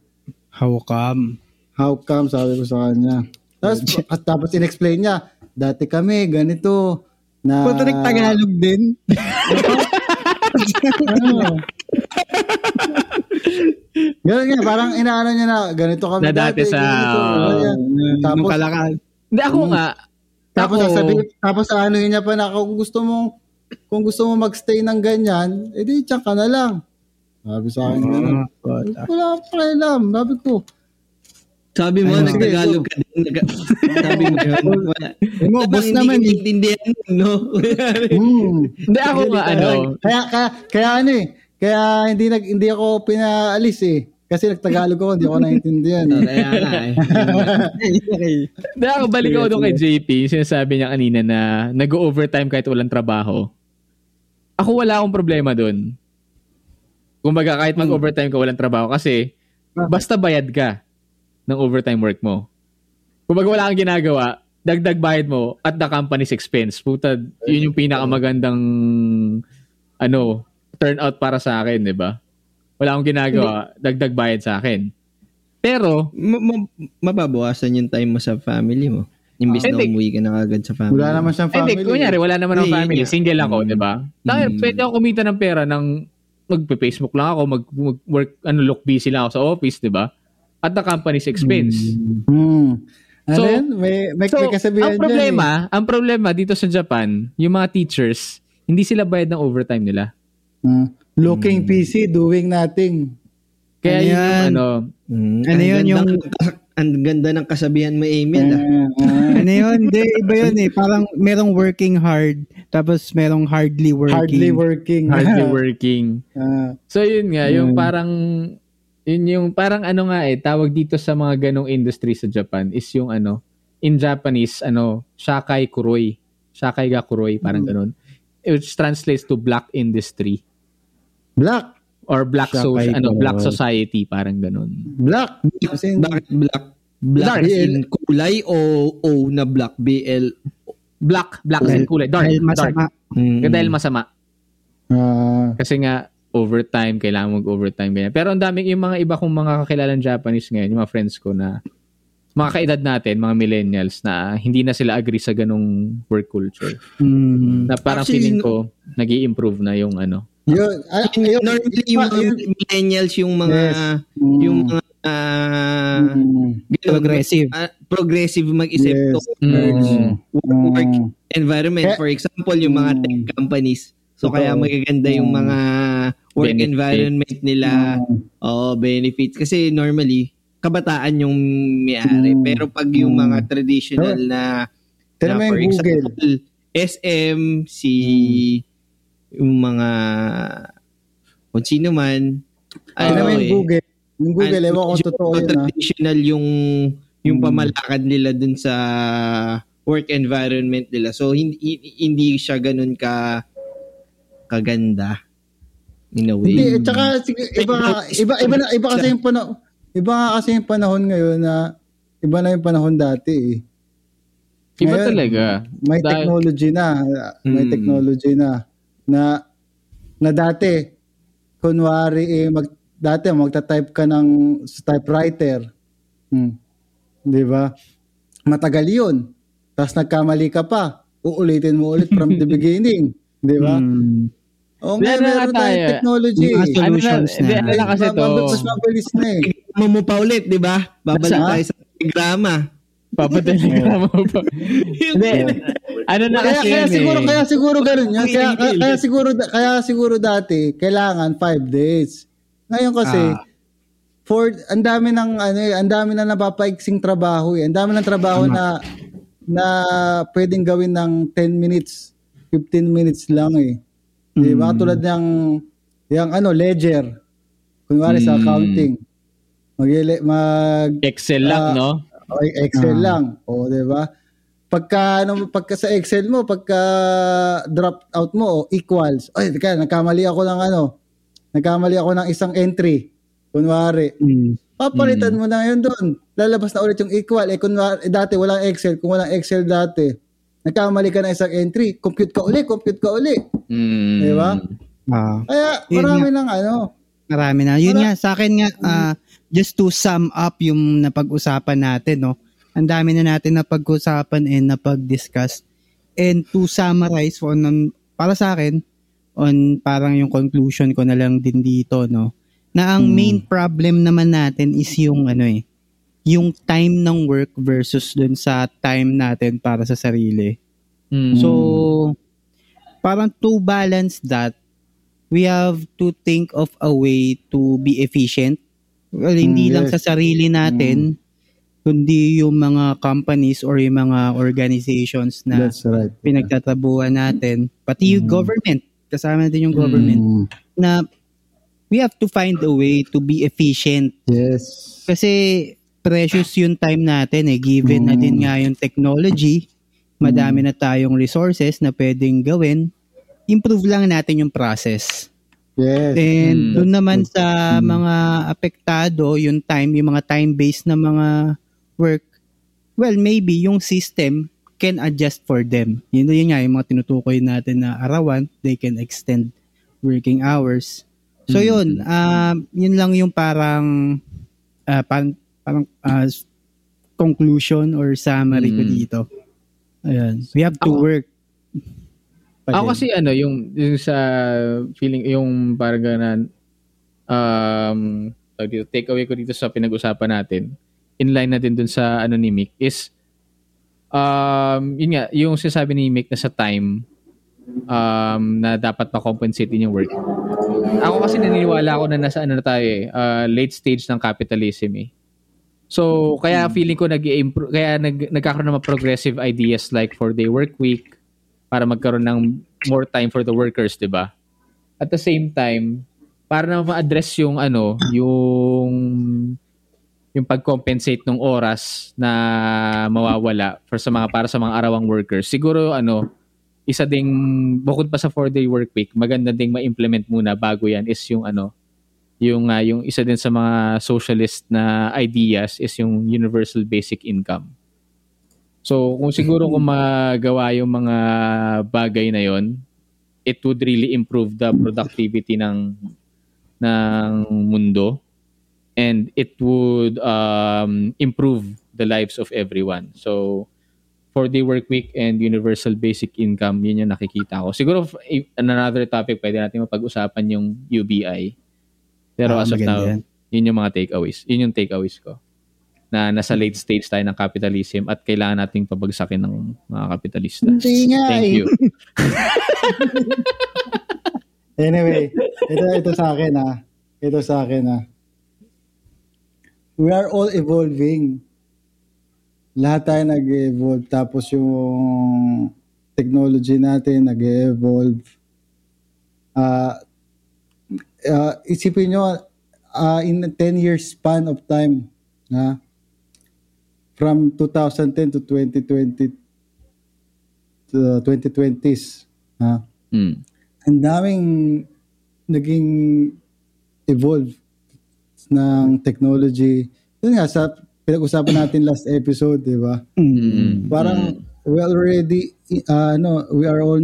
How come? How come? Sabi ko sa kanya. Tapos, at tapos in-explain niya, dati kami, ganito, na... Punta Tagalog din. Ano? Ganun nga, parang inaano niya na, ganito kami Na dati sa- ganito. Nung Tapos, kalakal. Hindi, ako nga. tapos ako, sasabi, tapos ano niya pa na, kung gusto mo, kung gusto mo magstay ng ganyan, edi tiyan ka na lang. Sabi sa akin, ganun. Ah, Wala pa kailam. Sabi ko, Sabi mo, Ano? nagtagalog ka din. Nag- sabi mo yun. Wala. Mo, boss Hindi naman. ka eh. naiintindihan, no? Hmm. Hindi ako nga ano. Kaya, kaya, kaya ano eh. Kaya hindi nag hindi ako pinaalis eh. Kasi nagtagalog ako, hindi ako naintindihan. eh. Kaya nga eh. Hindi ako balik ako doon kay JP. Sinasabi niya kanina na nag-overtime kahit walang trabaho. Ako wala akong problema doon. Kumbaga kahit mag-overtime ka walang trabaho kasi basta bayad ka ng overtime work mo. Kumbaga wala kang ginagawa, dagdag bayad mo at the company's expense. Puta, yun yung pinakamagandang ano, turnout para sa akin, 'di ba? Wala akong ginagawa, dagdag bayad sa akin. Pero Ma- ma- mababawasan yung time mo sa family mo. Imbis na Hindi. umuwi ka na kagad sa family. Wala naman siyang family. Hindi, kunyari, wala naman akong Hindi, family. Single ako, di ba? Dahil Mm. pwede ako kumita ng pera ng magpe-Facebook lang ako, mag, work ano, look busy lang ako sa office, di ba? At the company's expense. Hmm. Ano So- yan? May, may, So, may kasabihan ang dyan problema, ang problema dito sa Japan, yung mga teachers, hindi sila bayad ng overtime nila. eh. Hmm. Looking PC, doing nothing. Kaya Ano yun yung ano, Mm, Ano yun, ganda yung- ng- Ang ganda ng kasabihan mo, Emil. Ah, ah. ano yun? Hindi, iba yun eh. Parang merong working hard, tapos merong hardly working. Hardly working. hardly working. Ah. So yun nga, yung Mm. parang yun yung parang ano nga eh, tawag dito sa mga ganong industry sa Japan is yung ano, in Japanese, ano, shakai kuroi. Shakai ga kuroi, parang Mm. ganon. Which translates to black industry Black. or black social, ano, black society, parang ganon. Black. Kasi Bakit black? Black Dark. in kulay o O na black? BL? Black, black Dahil- and kulay, dark, Dahil dark. masama. Mm. Kaya dahil masama. Ah, Kasi nga, overtime, kailangan mag-overtime, ganyan. Pero ang daming, yung mga iba kong mga kakilalang Japanese ngayon, yung mga friends ko na, mga kaedad natin, mga millennials, na hindi na sila agree sa ganong work culture. Hmm. Na parang Actually, feeling ko, nag improve na yung ano. yun. Yun. Normally, yung mga Yun. millennials, yung mga, Yes. Mm. yung mga, ah, Mm. ganun, Progressive. ah, progressive mag-isip Yes. towards Mm. work, work Mm. environment. For example, yung mga Mm. tech companies. So, kaya magaganda yung Mm. mga work Benefits. environment nila. Mm. Oh, benefits. Kasi normally, kabataan yung may-ari. Mm. Pero pag yung Mm. mga traditional na, mo na yung for Google. example, SM, si yung mga kung sino man. Mo ano yung eh, Google. Yung Google, ewan ko totoo yun ah. traditional yung yung Mm. pamalakad nila dun sa work environment nila. So hindi hindi siya ganun ka kaganda in a way. Hindi, at saka iba iba iba na, iba kasi yung panahon iba nga kasi yung panahon ngayon na iba na yung panahon dati eh. Iba Ngayon, talaga. May Dahil- technology na, may Hmm. technology na na na dati kunwari eh mag dati magta-type ka ng sa typewriter. Hmm. 'Di ba? Matagal 'yun. Tapos nagkamali ka pa, uulitin mo ulit from the beginning, 'di ba? Hmm. O Hindi, ngayon ano nga meron tayong tayo? technology. Mga eh. Ano na, solutions hindi, na. ano kasi to, Mas mabilis na eh. Mo mo pa ulit, 'di ba? Babalik tayo sa telegrama. papadaligram mo pa. Hindi, ano na Kaya, kasi kaya yun siguro eh. kaya siguro ganoon yan. Kaya, kaya, kaya siguro kaya siguro dati kailangan five days. Ngayon kasi Ah. for ang dami ng ano eh, ang dami na napapaiksing trabaho eh. Ang dami ng trabaho na na pwedeng gawin ng 10 minutes, 15 minutes lang eh. Di ba? Mm. Tulad ng yung ano ledger. Kunwari sa Mm. accounting. Mag, mag Excel lang, Ah, no? Okay, Excel Ah. lang. O, 'di ba? Pagka ano, pagka sa Excel mo, pagka drop out mo o equals. Ay, teka, nagkamali ako ng ano. Nagkamali ako ng isang entry. Kunwari, Hmm. papalitan mo na 'yun doon. Lalabas na ulit yung equal. Eh, kunwari, eh, dati walang Excel. Kung walang Excel dati, nagkamali ka ng isang entry, compute ka uli, compute ka uli. Mm. Di ba? Ah. Kaya marami ng ano. Marami na. Yun Wala- nga, sa akin nga, ah, just to sum up yung napag-usapan natin, no? Ang dami na natin napag-usapan and napag-discuss. And to summarize on para sa akin, on parang yung conclusion ko na lang din dito, no? Na ang Hmm. main problem naman natin is yung ano eh, yung time ng work versus dun sa time natin para sa sarili. Mm. So, parang to balance that, we have to think of a way to be efficient. Well, hindi Mm, lang yes. sa sarili natin, kundi yung mga companies or yung mga organizations na That's right. pinagtatabuhan natin, pati yung Mm. government, kasama natin yung government, Mm. na we have to find a way to be efficient. Yes. Kasi precious yung time natin eh, given na Mm. din nga yung technology, madami na tayong resources na pwedeng gawin, improve lang natin yung process. Yes. And Mm. doon naman sa Mm. mga apektado, yung time, yung mga time-based na mga work, well, maybe yung system can adjust for them. Yun, yun nga, yung mga tinutukoy natin na arawan, they can extend working hours. So Mm. yun, um, yun lang yung parang ah, parang, parang ah, conclusion or summary ko Mm. dito. Ayan. We have to Ako- work. pa Ako din. kasi ano, yung, yung sa feeling, yung parang ganan, um, take away ko dito sa pinag-usapan natin, in line na din dun sa ano ni Mick, is, um, yun nga, yung sinasabi ni Mick na sa time, um, na dapat ma-compensate din yung work. Ako kasi naniniwala ako na nasa ano na tayo eh, uh, late stage ng capitalism eh. So, kaya feeling ko nag kaya nag, nagkakaroon ng mga progressive ideas like four-day work week, para magkaroon ng more time for the workers, 'di ba? At the same time, para na ma-address yung ano, yung yung pag-compensate ng oras na mawawala for sa mga para sa mga arawang workers. Siguro ano, isa ding bukod pa sa four-day work week, maganda ding ma-implement muna bago 'yan is yung ano, yung ah, yung isa din sa mga socialist na ideas is yung universal basic income. So, kung siguro kung magawa yung mga bagay na yon, it would really improve the productivity ng ng mundo and it would um, improve the lives of everyone. So, four-day work week and universal basic income, yun yung nakikita ko. Siguro, if- another topic, pwede natin mapag-usapan yung UBI. Pero Ah, as of now, yan. yun yung mga takeaways. Yun yung takeaways ko na nasa late stage tayo ng capitalism at kailangan nating pabagsakin ng mga kapitalista. Hindi nga Thank eh. you. Anyway, ito ito sa akin ah. Ito sa akin ah. We are all evolving. Lahat tayo nag-evolve. Tapos yung technology natin nag-evolve. Ah ah, isipin nyo, ah, in a 10 years span of time, na from 2010 to 2020 to 2020s, ha? Mm. ang daming naging evolve ng technology. Yun nga, sa pinag-usapan natin last episode, di ba? Mm. Parang we already, uh, ano, we are on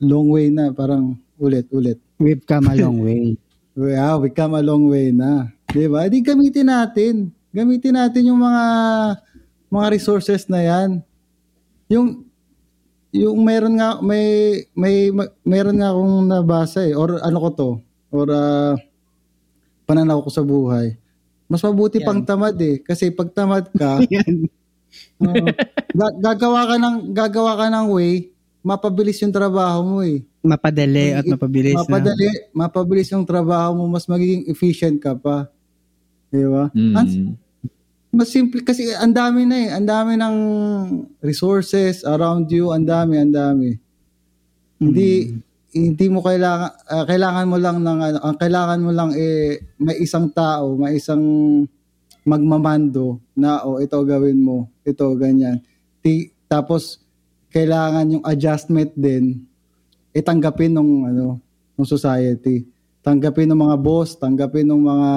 long way na. Parang ulit, ulit. We've come a long way. Wow, we come a long way na. Di ba? Di gamitin natin. Gamitin natin yung mga mga resources na yan. Yung yung meron nga may may ma- meron nga akong nabasa eh or ano ko to or ah, pananaw ko sa buhay. Mas mabuti pang tamad eh kasi pag tamad ka Yan. Oo. Ga- gagawa ka ng gagawa ka ng way, mapabilis yung trabaho mo eh. Mapadali at mapabilis na. Mapadali, mapabilis yung trabaho mo, mas magiging efficient ka pa. Di ba? Mm. Mas simple kasi ang dami na eh, ang dami ng resources around you, ang dami, ang dami. Hindi hindi mo kailangan ah, kailangan mo lang ng ano, ang kailangan mo lang eh may isang tao, may isang magmamando na oh ito gawin mo, ito ganyan. Ti, tapos kailangan yung adjustment din itanggapin ng ano ng society. Tanggapin ng mga boss, tanggapin ng mga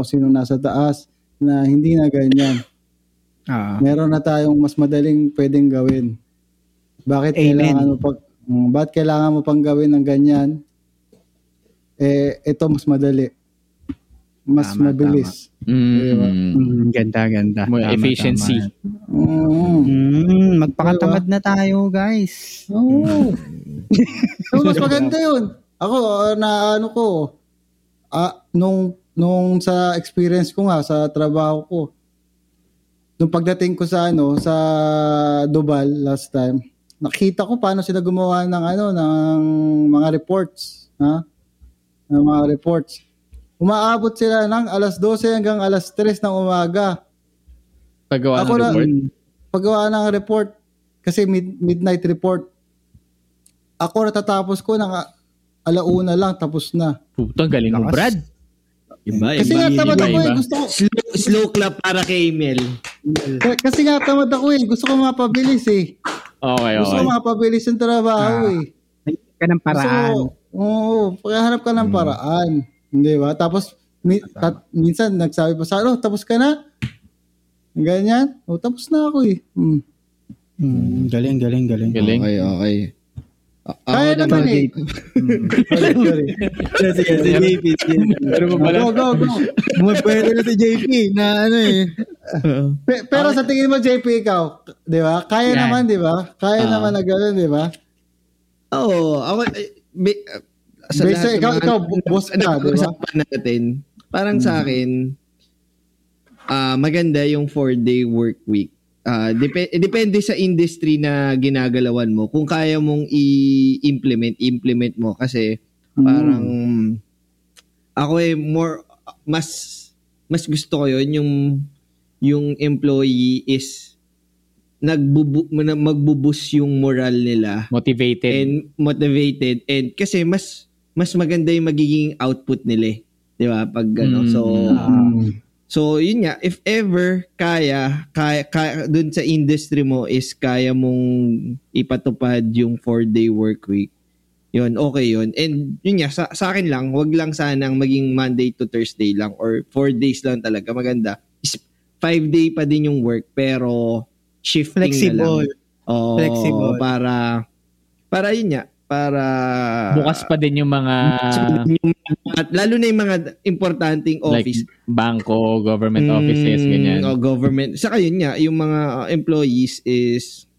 kung sino nasa taas na hindi na ganyan. Ah. Meron na tayong mas madaling pwedeng gawin. Bakit Amen. kailangan mo pag mm, bakit kailangan mo pang gawin ng ganyan? Eh ito mas madali. Mas Tama, mabilis. Mm. Mm, ganda, ganda. More Tama, efficiency. tama. Mm. Mm, magpakatamad na tayo, guys. Oo. so, mas maganda yun. Ako, na ano ko, ah, nung, nung sa experience ko nga, sa trabaho ko, nung pagdating ko sa ano, sa Dubai last time, nakita ko paano sila gumawa ng ano, ng mga reports, ha? Ng mga reports. Umaabot sila ng alas 12 hanggang alas 3 ng umaga. Paggawa Ako ng na, report. paggawa ng report, kasi mid- midnight report, ako natatapos ko ng alauna lang, tapos na. Puto, ang galing mo. Brad. Iba, Kasi iba. nga tamad iba, ako eh, iba. gusto ko, Slow, slow clap para kay k- kasi nga tamad ako eh, gusto ko mapabilis eh. Okay, Gusto okay. ko mapabilis yung trabaho Ah, eh. Ka ng paraan. Gusto Oo, paghahanap ka ng paraan. Hindi ba? Tapos, mi- tat- minsan nagsabi pa sa ano, tapos ka na? Ganyan? O, tapos na ako eh. Hmm. Mm, galing, galing, galing. Galing. Okay, okay. A- ako Kaya naman eh. sorry, sorry. Sige, si JP. Pero mo pala, Go, go, go. Pwede na si JP na ano eh. Pe- pero sa tingin mo, JP, ikaw, di ba? Kaya Yan. naman, di ba? Kaya Ah. naman na gano'n, di ba? Oo, ako, eh, uh, sa Based lahat ikaw- ikaw, boss ka, di ba? natin, parang sa akin, ah maganda yung four-day work week. Ah, dep- depende sa industry na ginagalawan mo. Kung kaya mong i-implement, implement mo. Kasi parang ako eh more mas mas gusto ko yun yung yung employee is nagbubu na- magbubus yung moral nila motivated. and motivated and kasi mas mas maganda yung magiging output nila eh. 'di ba pag ano Mm. so Hmm. So yun nga if ever kaya kaya, kaya dun sa industry mo is kaya mong ipatupad yung four day work week yun okay yun and yun nga sa, sa akin lang wag lang sanang maging Monday to Thursday lang or four days lang talaga maganda is five day pa din yung work pero shifting na Flexible. lang Oo, Flexible. para para yun nga para Bukas pa din yung mga yung, at lalo na yung mga importanteng like office bangko, government offices, Mm, ganyan. O government. Saka yun nga, yung mga uh, employees is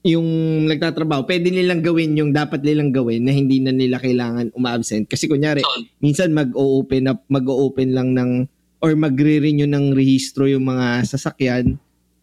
yung nagtatrabaho, pwede nilang gawin yung dapat nilang gawin na hindi na nila kailangan uma-absent. Kasi kunyari, minsan mag-o-open up, mag-o-open lang ng or magre-renew ng rehistro yung mga sasakyan.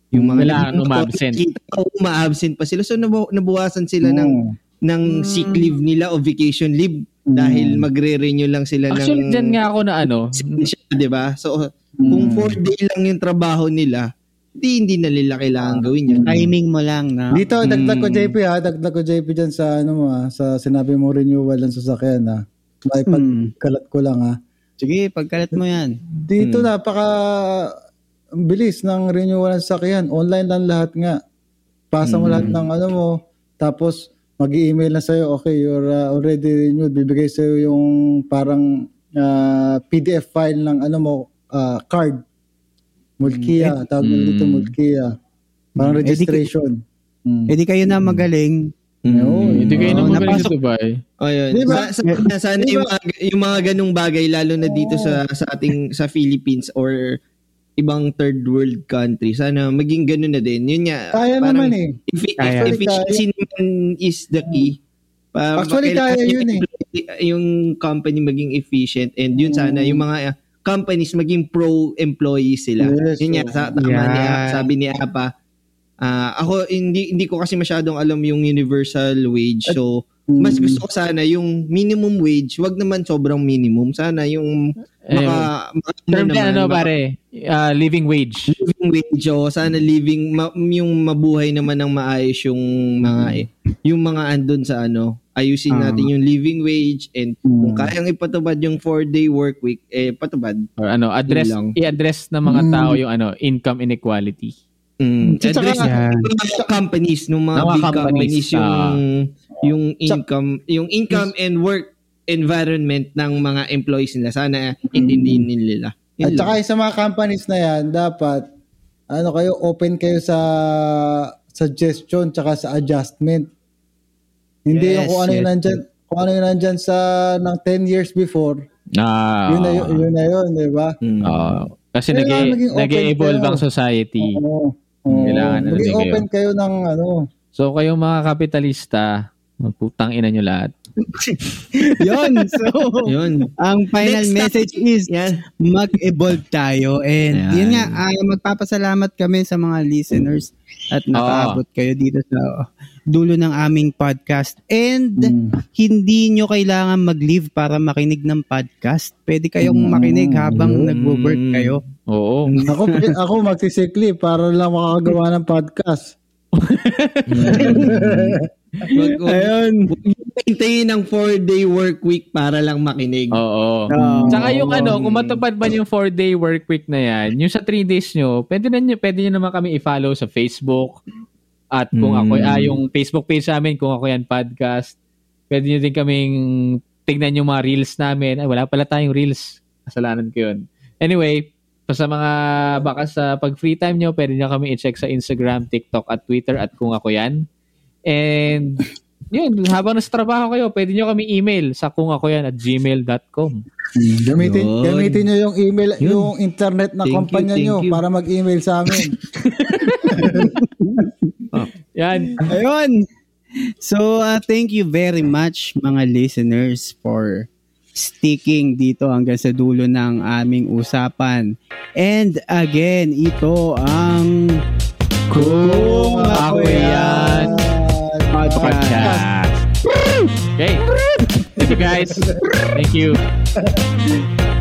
Yung mga Kailangan uma-absent. Kita ko, uma-absent pa sila. So nabu- nabuwasan sila ng Oo. ng sick leave nila o vacation leave dahil magre-renew lang sila Actually, ng dyan nga ako na ano, 'di ba? So kung four day lang yung trabaho nila, di hindi na nila kailangan gawin yun. Timing mo lang na. Dito, dagdag ko Mm. JP ha, dagdag ko JP dyan sa ano mo ha, sa sinabi mo renewal ng sasakyan ha. May Hmm. pagkalat ko lang ha. Sige, pagkalat mo yan. Dito napaka ang bilis ng renewal ng sasakyan. Online lang lahat nga. Pasa mo lahat ng ano mo, tapos mag-email na sa'yo, okay, you're uh, already renewed. Bibigay sa'yo yung parang uh, PDF file ng ano mo, uh, card. Mulkia, tawag mo dito Mulkia. Parang Eh, di- registration. Mm. Eh di kayo na magaling. Oo, hindi kayo Oo, na magaling sa Dubai. Ayun. Diba? Sa, sa, sana yung mga, yung mga ganung bagay lalo na dito sa sa ating sa Philippines or ibang third world country. Sana maging ganun na din. Yun nga. Kaya parang naman eh. effi- Kaya. efficiency naman is the key. Pa- Actually, kaya yung yun eh. Yung company maging efficient and yun sana yung mga uh, companies maging pro-employee sila. Yes, yun nga, sa, tama ni Yeah. sabi ni Apa, ah, ako hindi hindi ko kasi masyadong alam yung universal wage. So, Mm. Mas gusto ko sana yung minimum wage, wag naman sobrang minimum. Sana yung maka, maka Term naman, ano maka- pare? Ah, living wage. living wage o sana living ma, yung mabuhay naman ng maayos yung mga yung mga andun sa ano ayusin Ah. natin yung living wage and kung kayang ipatubad yung four day work week eh patubad Or ano, address, i-address ng mga tao yung ano, income inequality. Mm. Address Yan. yung mga companies nung mga Ng mga big companies, companies, yung ah. yung income yung income and work environment ng mga employees nila sana intindihin nila Yun At lang. saka yung sa mga companies na yan, dapat ano kayo open kayo sa suggestion tsaka sa adjustment. Hindi yung Yes, kung ano yung yes. nandyan, kung ano yung nandyan sa ng 10 years before. Na, yun na yun, yun na yun, di ba? Mm. ah, kasi nag- nag-evolve ang society. Oo. Oo. Kailangan na Maging din kayo. open kayo ng ano. So kayong mga kapitalista, Putang ina nyo lahat. Yun. So, Yun. ang final Next message is Yan. mag-evolve tayo. And Ayan. yun nga, ah, magpapasalamat kami sa mga listeners at nakaabot kayo dito sa dulo ng aming podcast. And Mm. hindi nyo kailangan mag-leave para makinig ng podcast. Pwede kayong Mm. makinig habang Mm. nagwo-work kayo. Oo. Ako, ako magsisikli para lang makakagawa ng podcast. Wag wag- Ayun. wag yung hintayin ng four-day work week para lang makinig. Oo. Oo. Tsaka yung ano, kung matupad man yung 4-day work week na yan, yung sa 3 days nyo, pwede, na nyo, pwede nyo naman kami i-follow sa Facebook. At kung Hmm. ako, ah, yung Facebook page namin, kung ako yan podcast, pwede nyo din kaming tignan yung mga reels namin. Ay, wala pala tayong reels. Kasalanan ko yun. Anyway, so sa mga baka sa pag free time nyo, pwede nyo kami i-check sa Instagram, TikTok at Twitter at kung ako yan. And yun, habang nasa trabaho kayo, pwede nyo kami email sa kung ako yan at gmail.com. Gamitin, Yun. gamitin nyo yung email, Yun. yung internet na Thank you, kumpanya thank nyo you. para mag-email sa amin. Yan. Ayun. So, uh, thank you very much mga listeners for sticking dito hanggang sa dulo ng aming usapan. And again, ito ang Kung Ako Yan Podcast. Okay. Thank you guys. Thank you.